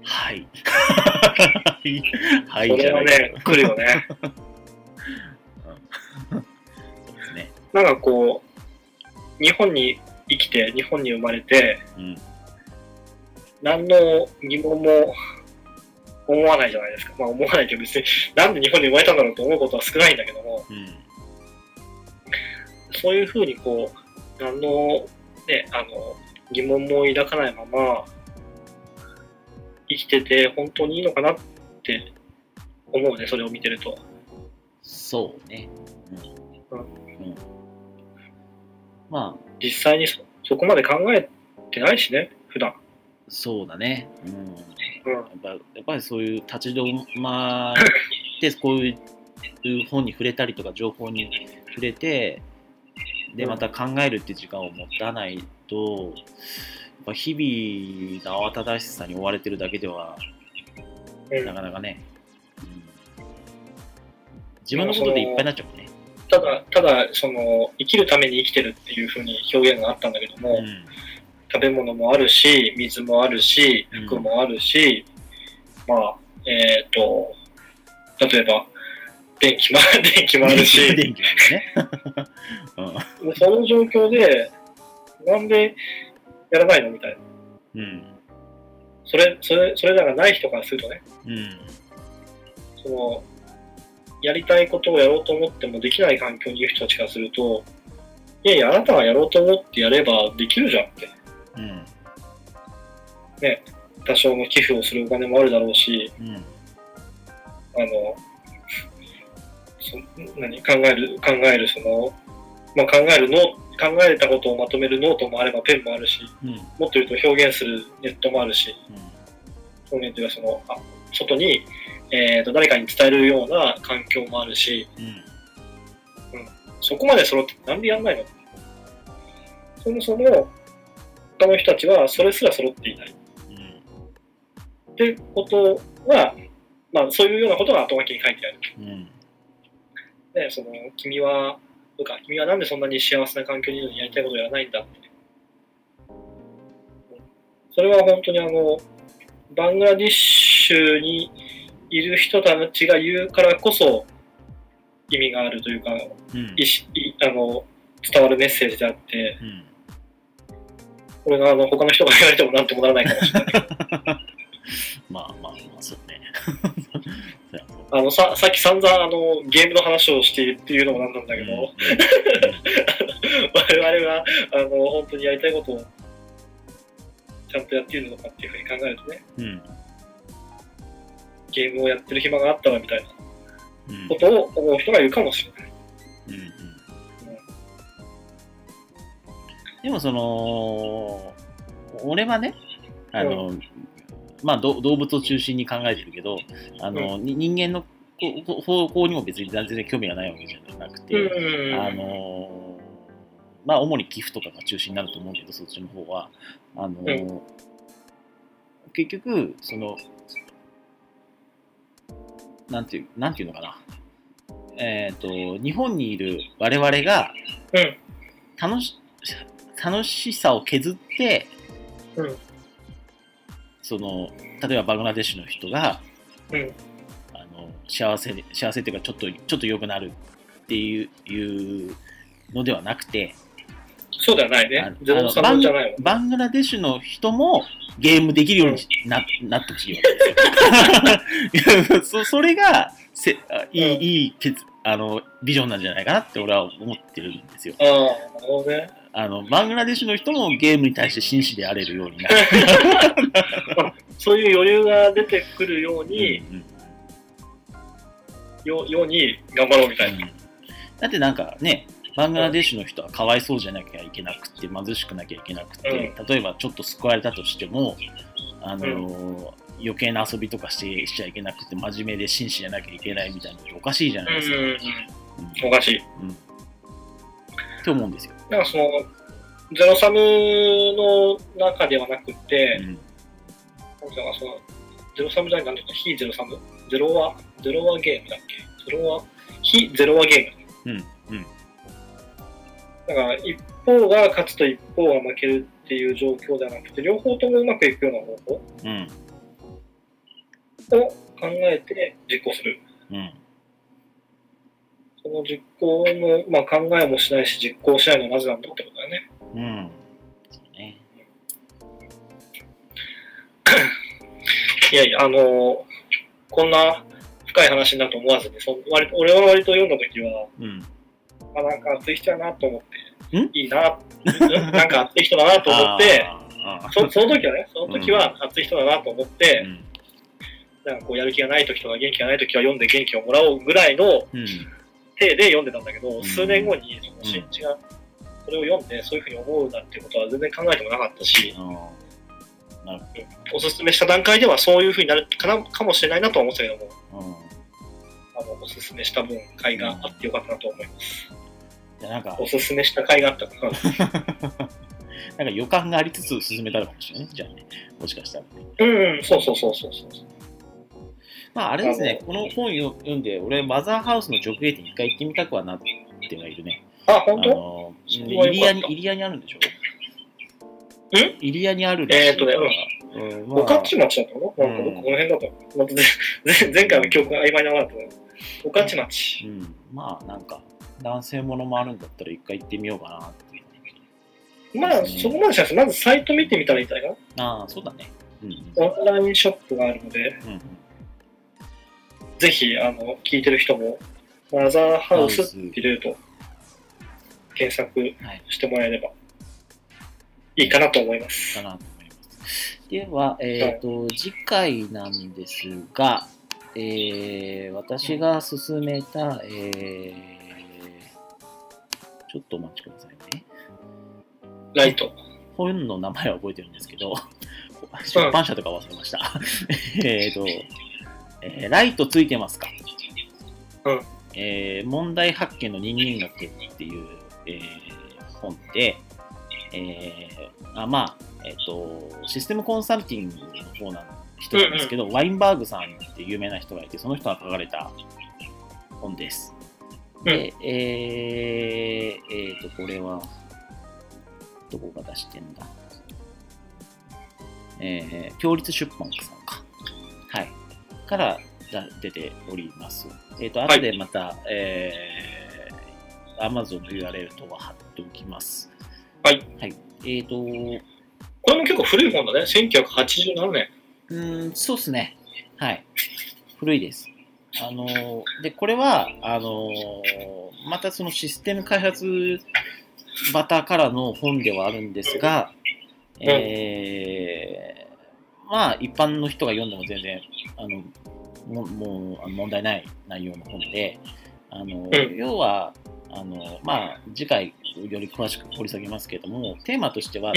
はい。はあ、いそじゃないれはね、来るよね。なんかこう、日本に生きて、日本に生まれて、うん。何の疑問も思わないじゃないですか。まあ思わないけど別に、なんで日本に生まれたんだろうと思うことは少ないんだけども、うん。そういうふうにこう、何の、ね、あの、疑問も抱かないまま、生きてて本当にいいのかなって思うね、それを見てると。そうね。うん。うん。まあ、実際にそそこまで考えてないしね、普段。そうだね。うん。うん。やっぱやっぱりそういう立ち止まって、こういう本に触れたりとか、情報に触れて、で、うんまた考えるって時間を持たないと、やっぱ日々の慌ただしさに追われてるだけでは、うんなかなかね、うん自分のことでいっぱいになっちゃうね。ただ、ただ、その、生きるために生きてるっていうふうに表現があったんだけども、うん食べ物もあるし、水もあるしうん、服もあるし、まあ、えっ、と、例えば、電気も、電気もあるし、電気ね。うんでその状況で、なんでやらないのみたいな。うん。それ、それ、それらがない人からするとね、うん。その、やりたいことをやろうと思ってもできない環境にいる人たちからすると、いやいや、あなたがやろうと思ってやればできるじゃんって。うん。多少の寄付をするお金もあるだろうし、うん。あの、そ何考える、考えるその、まあ、考えるノー考えたことをまとめるノートもあればペンもあるし、うん。もっと言うと表現するネットもあるし、表現というかその、あ外に、えー、と誰かに伝えるような環境もあるし、うん。そこまで揃ってなんでやんないの？そもそも、他の人たちはそれすら揃っていない。うん。ってことは、まあ、そういうようなことが後書きに書いてある。うん。で、その、君は、とか、君はなんでそんなに幸せな環境にいるのにやりたいことをやらないんだって。それは本当にあの、バングラディッシュにいる人たちが言うからこそ意味があるというか、うん。いあの伝わるメッセージであって、うん。これがあの他の人が言われてもなんともならないかもしれない。まあまあまあ、そうね。あのささっき散々あのゲームの話をしているっていうのもなんなんだけど、うん 我々はあの本当にやりたいことをちゃんとやっているのかっていうふうに考えるとね、うん。うん。ゲームをやってる暇があったらみたいなうん。ことを思う人がいるかもしれない。うんうん。でもその俺はねあの、まあど動物を中心に考えてるけどあの、に人間の方向にも別に全然興味がないわけじゃなくて、うんあのまあ主に寄付とかが中心になると思うけどそっちの方は。あの、う結局そのなんていうなんていうのかな。えっ、と日本にいる我々がうん。楽し楽しさを削って、うん。その例えばバングラデシュの人が、うん。あの幸せに幸せっていうかちょっとちょっと良くなるっていういうのではなくてそうではない。ねゼロサじゃない。バングラデシュの人もゲームできるようにな, なってほしいわけですよ そそれがせあいい,、うんいい決あのビジョンなんじゃないかなって俺は思ってるんですよああ、なるほどね。あのバングラデシュの人もゲームに対して真摯であれるようになる そういう余裕が出てくるように、うんよように頑張ろうみたいな。だってなんかねバングラデシュの人はかわいそうじゃなきゃいけなくて貧しくなきゃいけなくて、例えばちょっと救われたとしてもあのー余計な遊びとかしてしちゃいけなくて真面目で真摯じゃなきゃいけないみたいなのっておかしいじゃないですか、うん。おかしい。うん。って思うんですよ、なんかその、ゼロサムの中ではなくて、うん。なんかなその、ゼロサムじゃない、なんていうか、非ゼロサム？ゼロワ、ゼロワゲームだっけ？ゼロワ、非ゼロワゲーム。うんうんだから、一方が勝つと一方が負けるっていう状況ではなくて、両方ともうまくいくような方法うん。を考えて実行する。うん。その実行の、まあ、考えもしないし、実行しないのはなぜなんだってことだよね。うん。そうね。いやいや、あのーこんな深い話になると思わずに、その割と俺は割と読んだときは、うんあ、なんか熱い人やなと思って、ん？いいな、うんなんか熱い人だなと思って、そその時はね、その時は熱い人だなと思って、うん。なんかこうやる気がない時とか元気がない時は読んで元気をもらおうぐらいのうん。手で読んでたんだけど、ん。数年後にその新地がそれを読んでそういうふうに思うなんてことは全然考えてもなかったし、おすすめした段階ではそういうふうになるかなかもしれないなとは思ってたけども、うん。あのおすすめした分、回があってよかったなと思います。じゃあなんかおすすめした回があったから。なんか予感がありつつ進めたのかもしれないじゃあね。もしかしたら。ねうん、うん、そうそうそうそうそう。まああれですね。あ、この本を読んで、俺、マザーハウスの直営店一回行ってみたくはなっててはいるね。あ、あ本当？の、そイれはよかった。リアに、イリアにあるんでしょ？ん？イリアにあるらしい。えーとねうん。まあ。御徒町だったの？なんか僕この辺だったの？また前前回の記憶が曖昧なままだった。の。御徒町。うん、まあなんか男性ものもあるんだったら一回行ってみようかなっていう。まあ、そこまでしないまずサイト見てみたらいいんじゃないかああそうだね。うんな。オンラインショップがあるので、ぜひ、あの、聞いてる人も、マザーハウスって入れると、検索はいしてもらえればいいかなと思います。かなと思います。ではえっ、と次回なんですがえー、私が勧めた、えー、ちょっとお待ちくださいねライト。本の名前は覚えてるんですけど、出版社とか忘れました。えっと、えーライトついてますか？うんえー問題発見の人間学っていう、えー本で、えーあまあ、えっ、と、システムコンサルティングの方な人なんですけど、ワインバーグさんって有名な人がいて、その人が書かれた本です。で、えーえーと、これは、どこが出してんだえー、共立出版さんか。はい。からだ出ております。えっ、と、後でまた、えー、Amazon の URL とは貼っておきます。はい。はい。えっ、と、これも結構古い本だね。1987年。うーん、そうっすね。はい。古いです。あのーで、これは、あのーまたそのシステム開発バタからの本ではあるんですが、えーまあ、一般の人が読んでも全然、あの、ももう問題ない内容の本で、あの、うん要は、あの、まあ、次回より詳しく掘り下げますけれども、テーマとしては、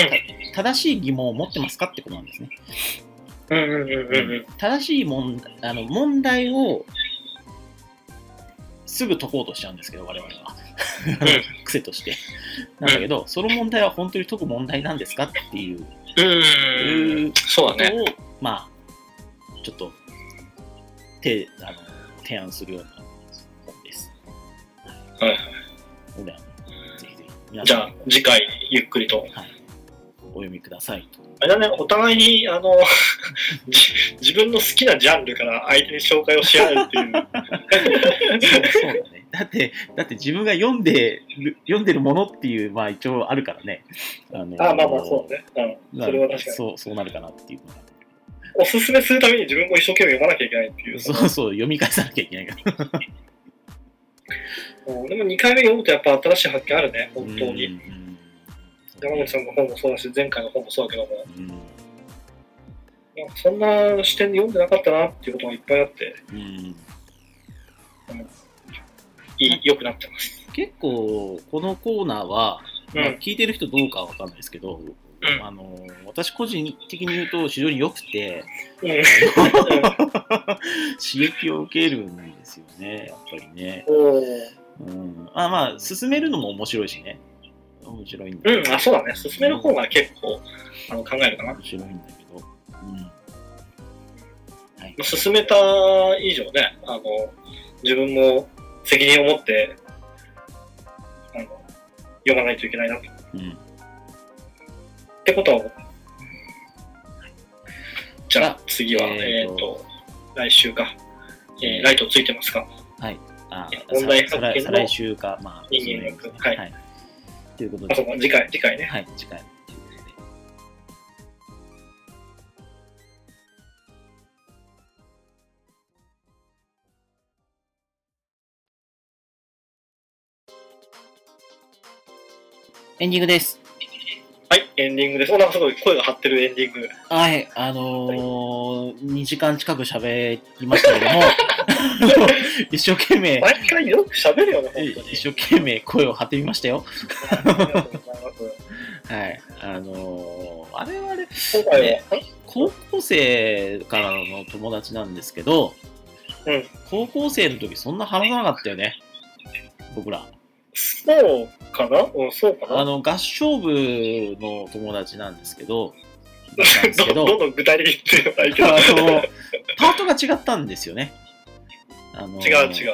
正しい疑問を持ってますかってことなんですね。うんうんうんうんうん。正しい問題あの問題をすぐ解こうとしちゃうんですけど、我々は。癖として。なんだけど、その問題は本当に解く問題なんですかっていうこうんうん。そうだね。とを、まあ、ちょっと、てあの提案するような本です。はいぜひぜひ、皆じゃあ次回ゆっくりと。はい、お読みくださいと。あれだね、お互いに、あの、じ自分の好きなジャンルから相手に紹介をし合うっていう。そうだね。だって、だって自分が読んでる、読んでるものっていう、まあ一応あるからね。あのあまあまあそうね。うん。それは確かに。そう、そうなるかなっていうのが。おすすめするために自分も一生懸命読まなきゃいけないっていう。そうそう、読み返さなきゃいけないから。うんでも2回目読むとやっぱ新しい発見あるね、本当に。山口さんの本もそうだし、前回の本もそうだけども、うん。なんかそんな視点で読んでなかったなっていうことがいっぱいあって、うん。いい良くなってます。結構、このコーナーは、うん。まあ、聞いてる人どうかは分かんないですけど、うん。あの私個人的に言うと非常に良くて、うん。刺激を受けるんですよね、やっぱりね。うん、あまあ、進めるのも面白いしね。面白いんだうん、あ、そうだね。進める方が結構あの考えるかな。面白いんだけど。うん。はい。進めた以上ね、あの、自分も責任を持って、あの、読まないといけないなと。うん。ってことは思う。じゃあ次は、えーとえっ、と、来週か。えーライトついてますかあ問題さ発見の再来週か、まあ、人間学そうですねはいはい。ということで、か、次回、次回ね。はい、次回。エンディングです。はい、エンディングです。お、なんかすごい声が張ってるエンディング。はい、あのー、2時間近く喋りましたけども、一生懸命、毎回よく喋るよね、本当に。一生懸命声を張ってみましたよ。はい。あのー、我々、今回は、高校生からの友達なんですけど、うん高校生の時そんな話さなかったよね。僕ら。そうかな？うん、そうかな？あの、合唱部の友達なんですけど、なんですけど、どどんどん具体的に言ってないけど。あの、パートが違ったんですよね。あの違う違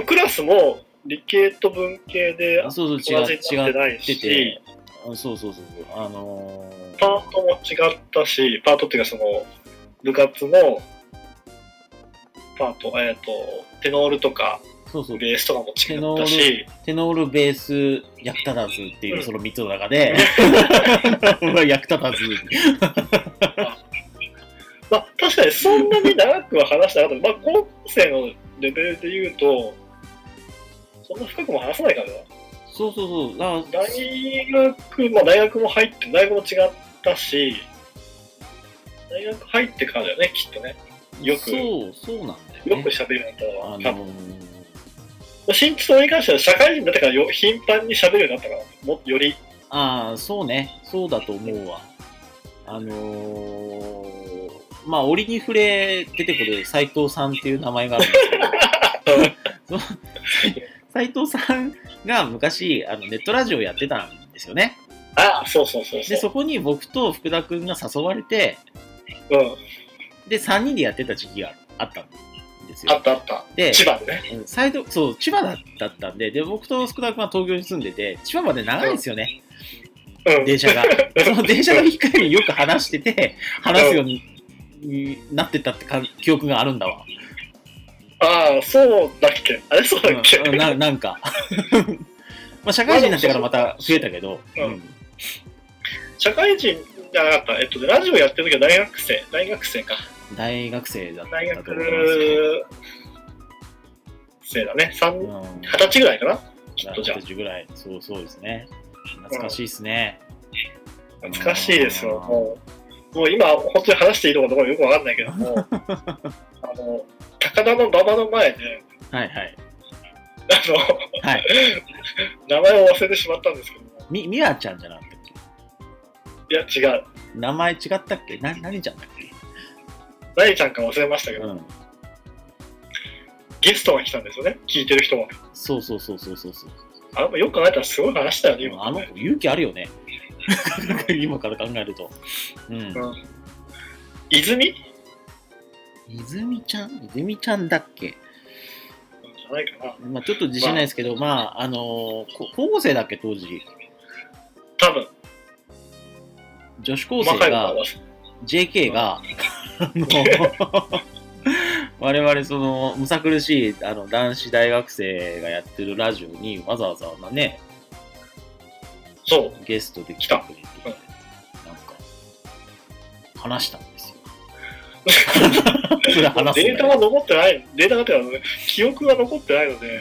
う。クラスも理系と文系でそうそう、違同じになってない違ってし、て、あそうそうそうそう、あのーパートも違ったし、パートっていうかその、部活のパート、えっ、と、テノールとかそうそう、ベースとかも違テノールったし、テノール、ベース、役立たずっていうう、ん。その3つの中で、役立たず。まあ確かにそんなに長くは話してなかった。まあ高校生のレベルで言うと、そんな深くも話さないからな。そうそうそう、だ大学、まあ大学も入って、大学も違ったし、大学入ってからだよね、きっとね。よくそう、そうなんだよね。よく喋るようになったのは、あの多分。ー新地に関しては社会人になってからよ頻繁に喋るようになったから、もより。ああ、そうね、そうだと思うわ。あのー、まあ、折に触れ出てくる斎藤さんっていう名前があるんですけど、斎藤さんが昔あのネットラジオやってたんですよね。あそうそうそうそで、う。そこに僕と福田くんが誘われて、うん。で、3人でやってた時期があったんですよ。あったあった。で、千葉でね。うんサイドそう、千葉だだったんで、で、僕と福田君は東京に住んでて、千葉まで長いんですよね、うん。電車が。その電車が行く限りよく話してて、話すようにになってたってか記憶があるんだわ。ああ、そうだっけ？あれそうだっけ、うん、ななんか。まあ、社会人になってからまた増えたけど、うんうん社会人じゃなかった。えっと、ラジオやってる時は大学生。大学生か。大学生だった大学生だね。二うん十歳ぐらいかな？きっとじゃあ。20ぐらい、そうそうですね。懐かしいですね。懐かしいですよ。もう、もう今、本当に話していいのかどうかよくわかんないけども、あの、高田の馬場の前で、はいはい。あの、はい。名前を忘れてしまったんですけども、み、みわちゃんじゃなかったっいや、違う。け名前違ったっけ？な、何ちゃんだっけ？何ちゃんか忘れましたけど、うん。ゲストが来たんですよね、聞いてる人が。そうそうそうそうそうそう。あよく考えたらすごい話したよね、今あの子勇気あるよね。今から考えると。うん。うん泉？泉ちゃん？泉ちゃんだっけ？じゃないかな。まあちょっと自信ないですけど、まあ、あのーこ高校生だっけ当時？多分、女子高生が、JK が、あの 我々その、むさ苦しいあの男子大学生がやってるラジオにわざわざね、そう。ゲストで来てくれて、なんか、話したんですよ。データが残ってない、データがっていうか記憶が残ってないので、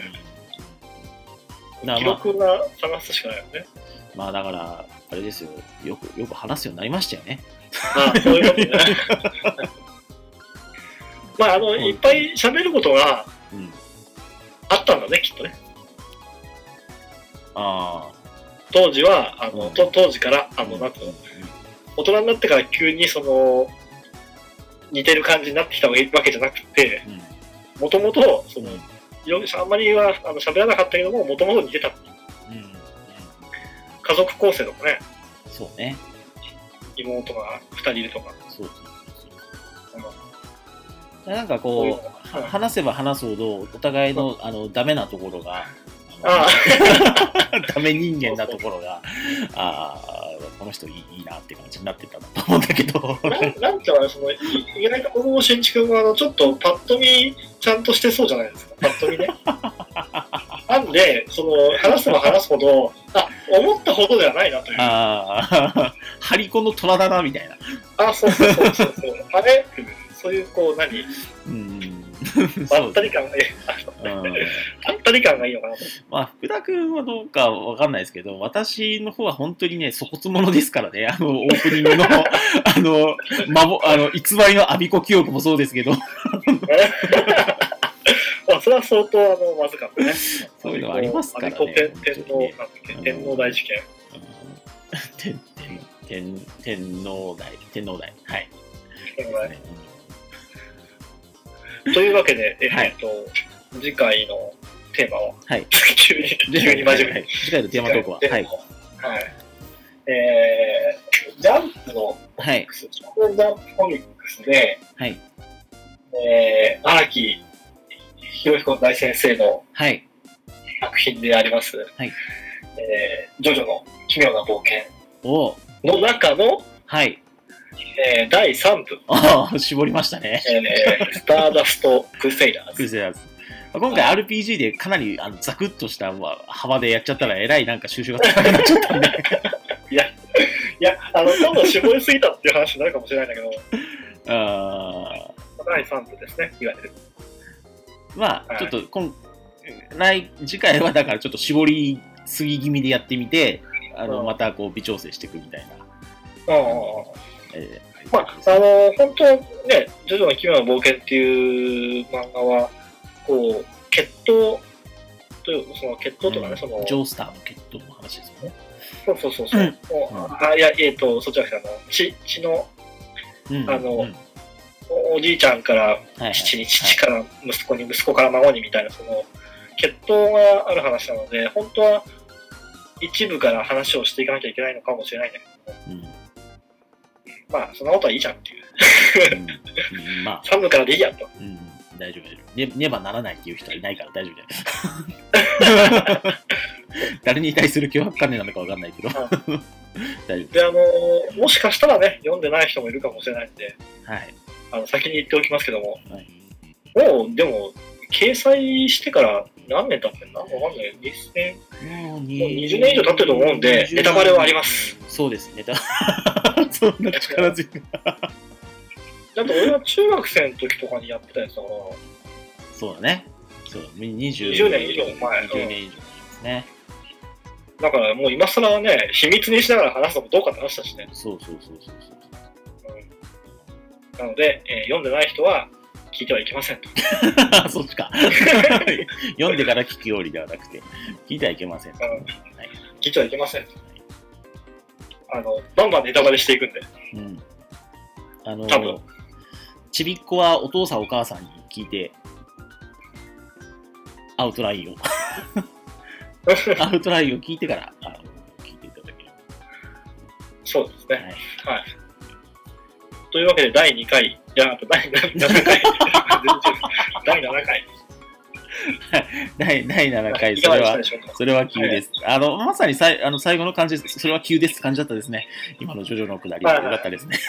まあ録が探すしかないよね。まあだから、あれですよ、よく、よく話すようになりましたよね。ああ、そういうことね。まあ、あの、うんいっぱい喋ることがうん。あったんだね、きっとね。ああ。当時は、あの、うんと当時から、あの、なんていうの大人になってから急にその、似てる感じになってきたわけじゃなくて、うん。もともと、そのあんまりはあの喋らなかったけども、もともと似てた。うん。うん。家族構成とかね、そうね。妹が2人いるとか。そうそうそううんそう。なんかこのう、は話せば話すほど、お互いの、あの、ダメなところが、あ ダメ人間なところが、ああ、この人いいいいなって感じになってたなと思うんだけど。あ、なんかなその、い意外とこの新地君は、あの、ちょっとパッと見、ちゃんとしてそうじゃないですか。パッと見ね。なんで、その、話せば話すほど、あ、思ったほどではないなという。あああ、ハリコの虎だな、みたいな。そうそうそうそうそう。あれ？そういう、こう、何？うん。ばったり感がいい。うん。ばったり感がいいのかなと。まあ、福田君はどうかわかんないですけど、私の方は本当にね、粗骨者ですからね、あの、オープニングの、あの、まぼ、あの、偽りのアビコ記憶もそうですけど、まあ、それは相当、あの、まずかったね。そういうのはありますからねアビコ天天皇、天皇大事件。天、天、天、天皇大、天皇大。はい。というわけで、えっ、はいと、次回のテーマは、はい。急に、急に真面目に。はい次回のテーマトークは、はい。はい。えー、ジャンプのはい。ジャンプコミックスで、はい。えー、荒木博彦大先生のはい。作品であります、はいえージョジョの奇妙な冒険おの中の、はい。えー第3部、ああ、絞りましたね。えースターダスト・クルセイダーズ。クルセイダーズ。今回 RPG でかなりあのザクッとしたまあ幅でやっちゃったらえらいなんか収集がつかなくなっちゃったんで。いや、あの、どんどん絞りすぎたっていう話になるかもしれないんだけど、あ第3部ですね、いわゆる。ーまあ、はいちょっと今来次回はだからちょっと絞りすぎ気味でやってみて、あのうんまたこう微調整していくみたいな。うんうんうんえーまあ、あの、本当ね、ジョジョの奇妙な冒険っていう漫画は、こう、決闘という、その決闘とかね、その、ジョースターの決闘の話ですよね。そうそうそうそう、うん。もううん。あいや、えっ、と、そっちじゃなくて、あの、血、血の、うん。あのおじいちゃんからはい父に、父から息子に、息子から孫にみたいな、その、決闘がある話なので、本当は一部から話をしていかなきゃいけないのかもしれないんだけど、うんまあ、そんなことはいいじゃんっていう。うんうんまあ、3部からでいいやと。うん、大丈夫大丈夫ね。ねばならないっていう人はいないから大丈夫だよ。誰に対する脅迫観念なのかわかんないけど。大丈夫で、あのもしかしたらね、読んでない人もいるかもしれないんで、はい。あの先に言っておきますけども、はいもう、でも、掲載してから何年経ってんだ？わかんないよ。2000もうもう20年以上経ってると思うんで20ネタバレはあります。そうです、ネタ。そんな力強い。だって俺は中学生の時とかにやってたやつだから、そうだね。そう、20, 20年以上前20年以上ですね。だからもう今更ね、秘密にしながら話すのもどうかって話だしね。そうそうそうそうなので、えー読んでない人は聞いてはいけませんと。そっちか。読んでから聞くようにではなくて、聞いてはいけません。はい。聞いてはいけません。あの、バンバンネタバレしていくんで。うん。あの多分、ちびっこはお父さんお母さんに聞いて、アウトラインを、アウトラインを聞いてから、あの聞いていただけれそうですね。ば。はい。はい。というわけで、第2回、いや、あと第7回、第7回、第第7回、それは。それは急です。あの、まさにさいあの最後の感じ、それは急です感じだったですね。今のジョジョのくだり、よかったですね。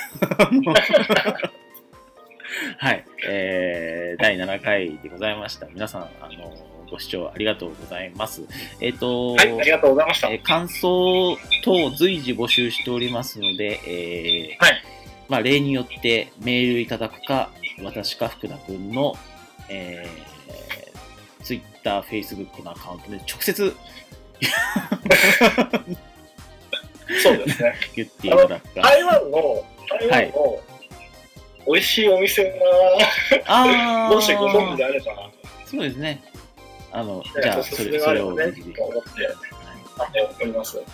はい、えー、第7回でございました。皆さん、あの、ご視聴ありがとうございます。えっ、と、はい、ありがとうございました。えー感想等随時募集しておりますので、えーはいまあ、例によってメールいただくか、私か福田くんの、えー、Twitter、Facebook のアカウントで直接そうですね。言っていただくか。台湾の、台湾の美味しいお店あが、もしご存知ーであれば、そうですね。あの、ねじゃあ、それそれをぜひぜひ、と思って、あの、おります。よ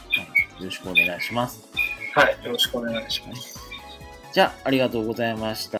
ろしくお願いします。はい、よろしくお願いします。じゃあ、ありがとうございました。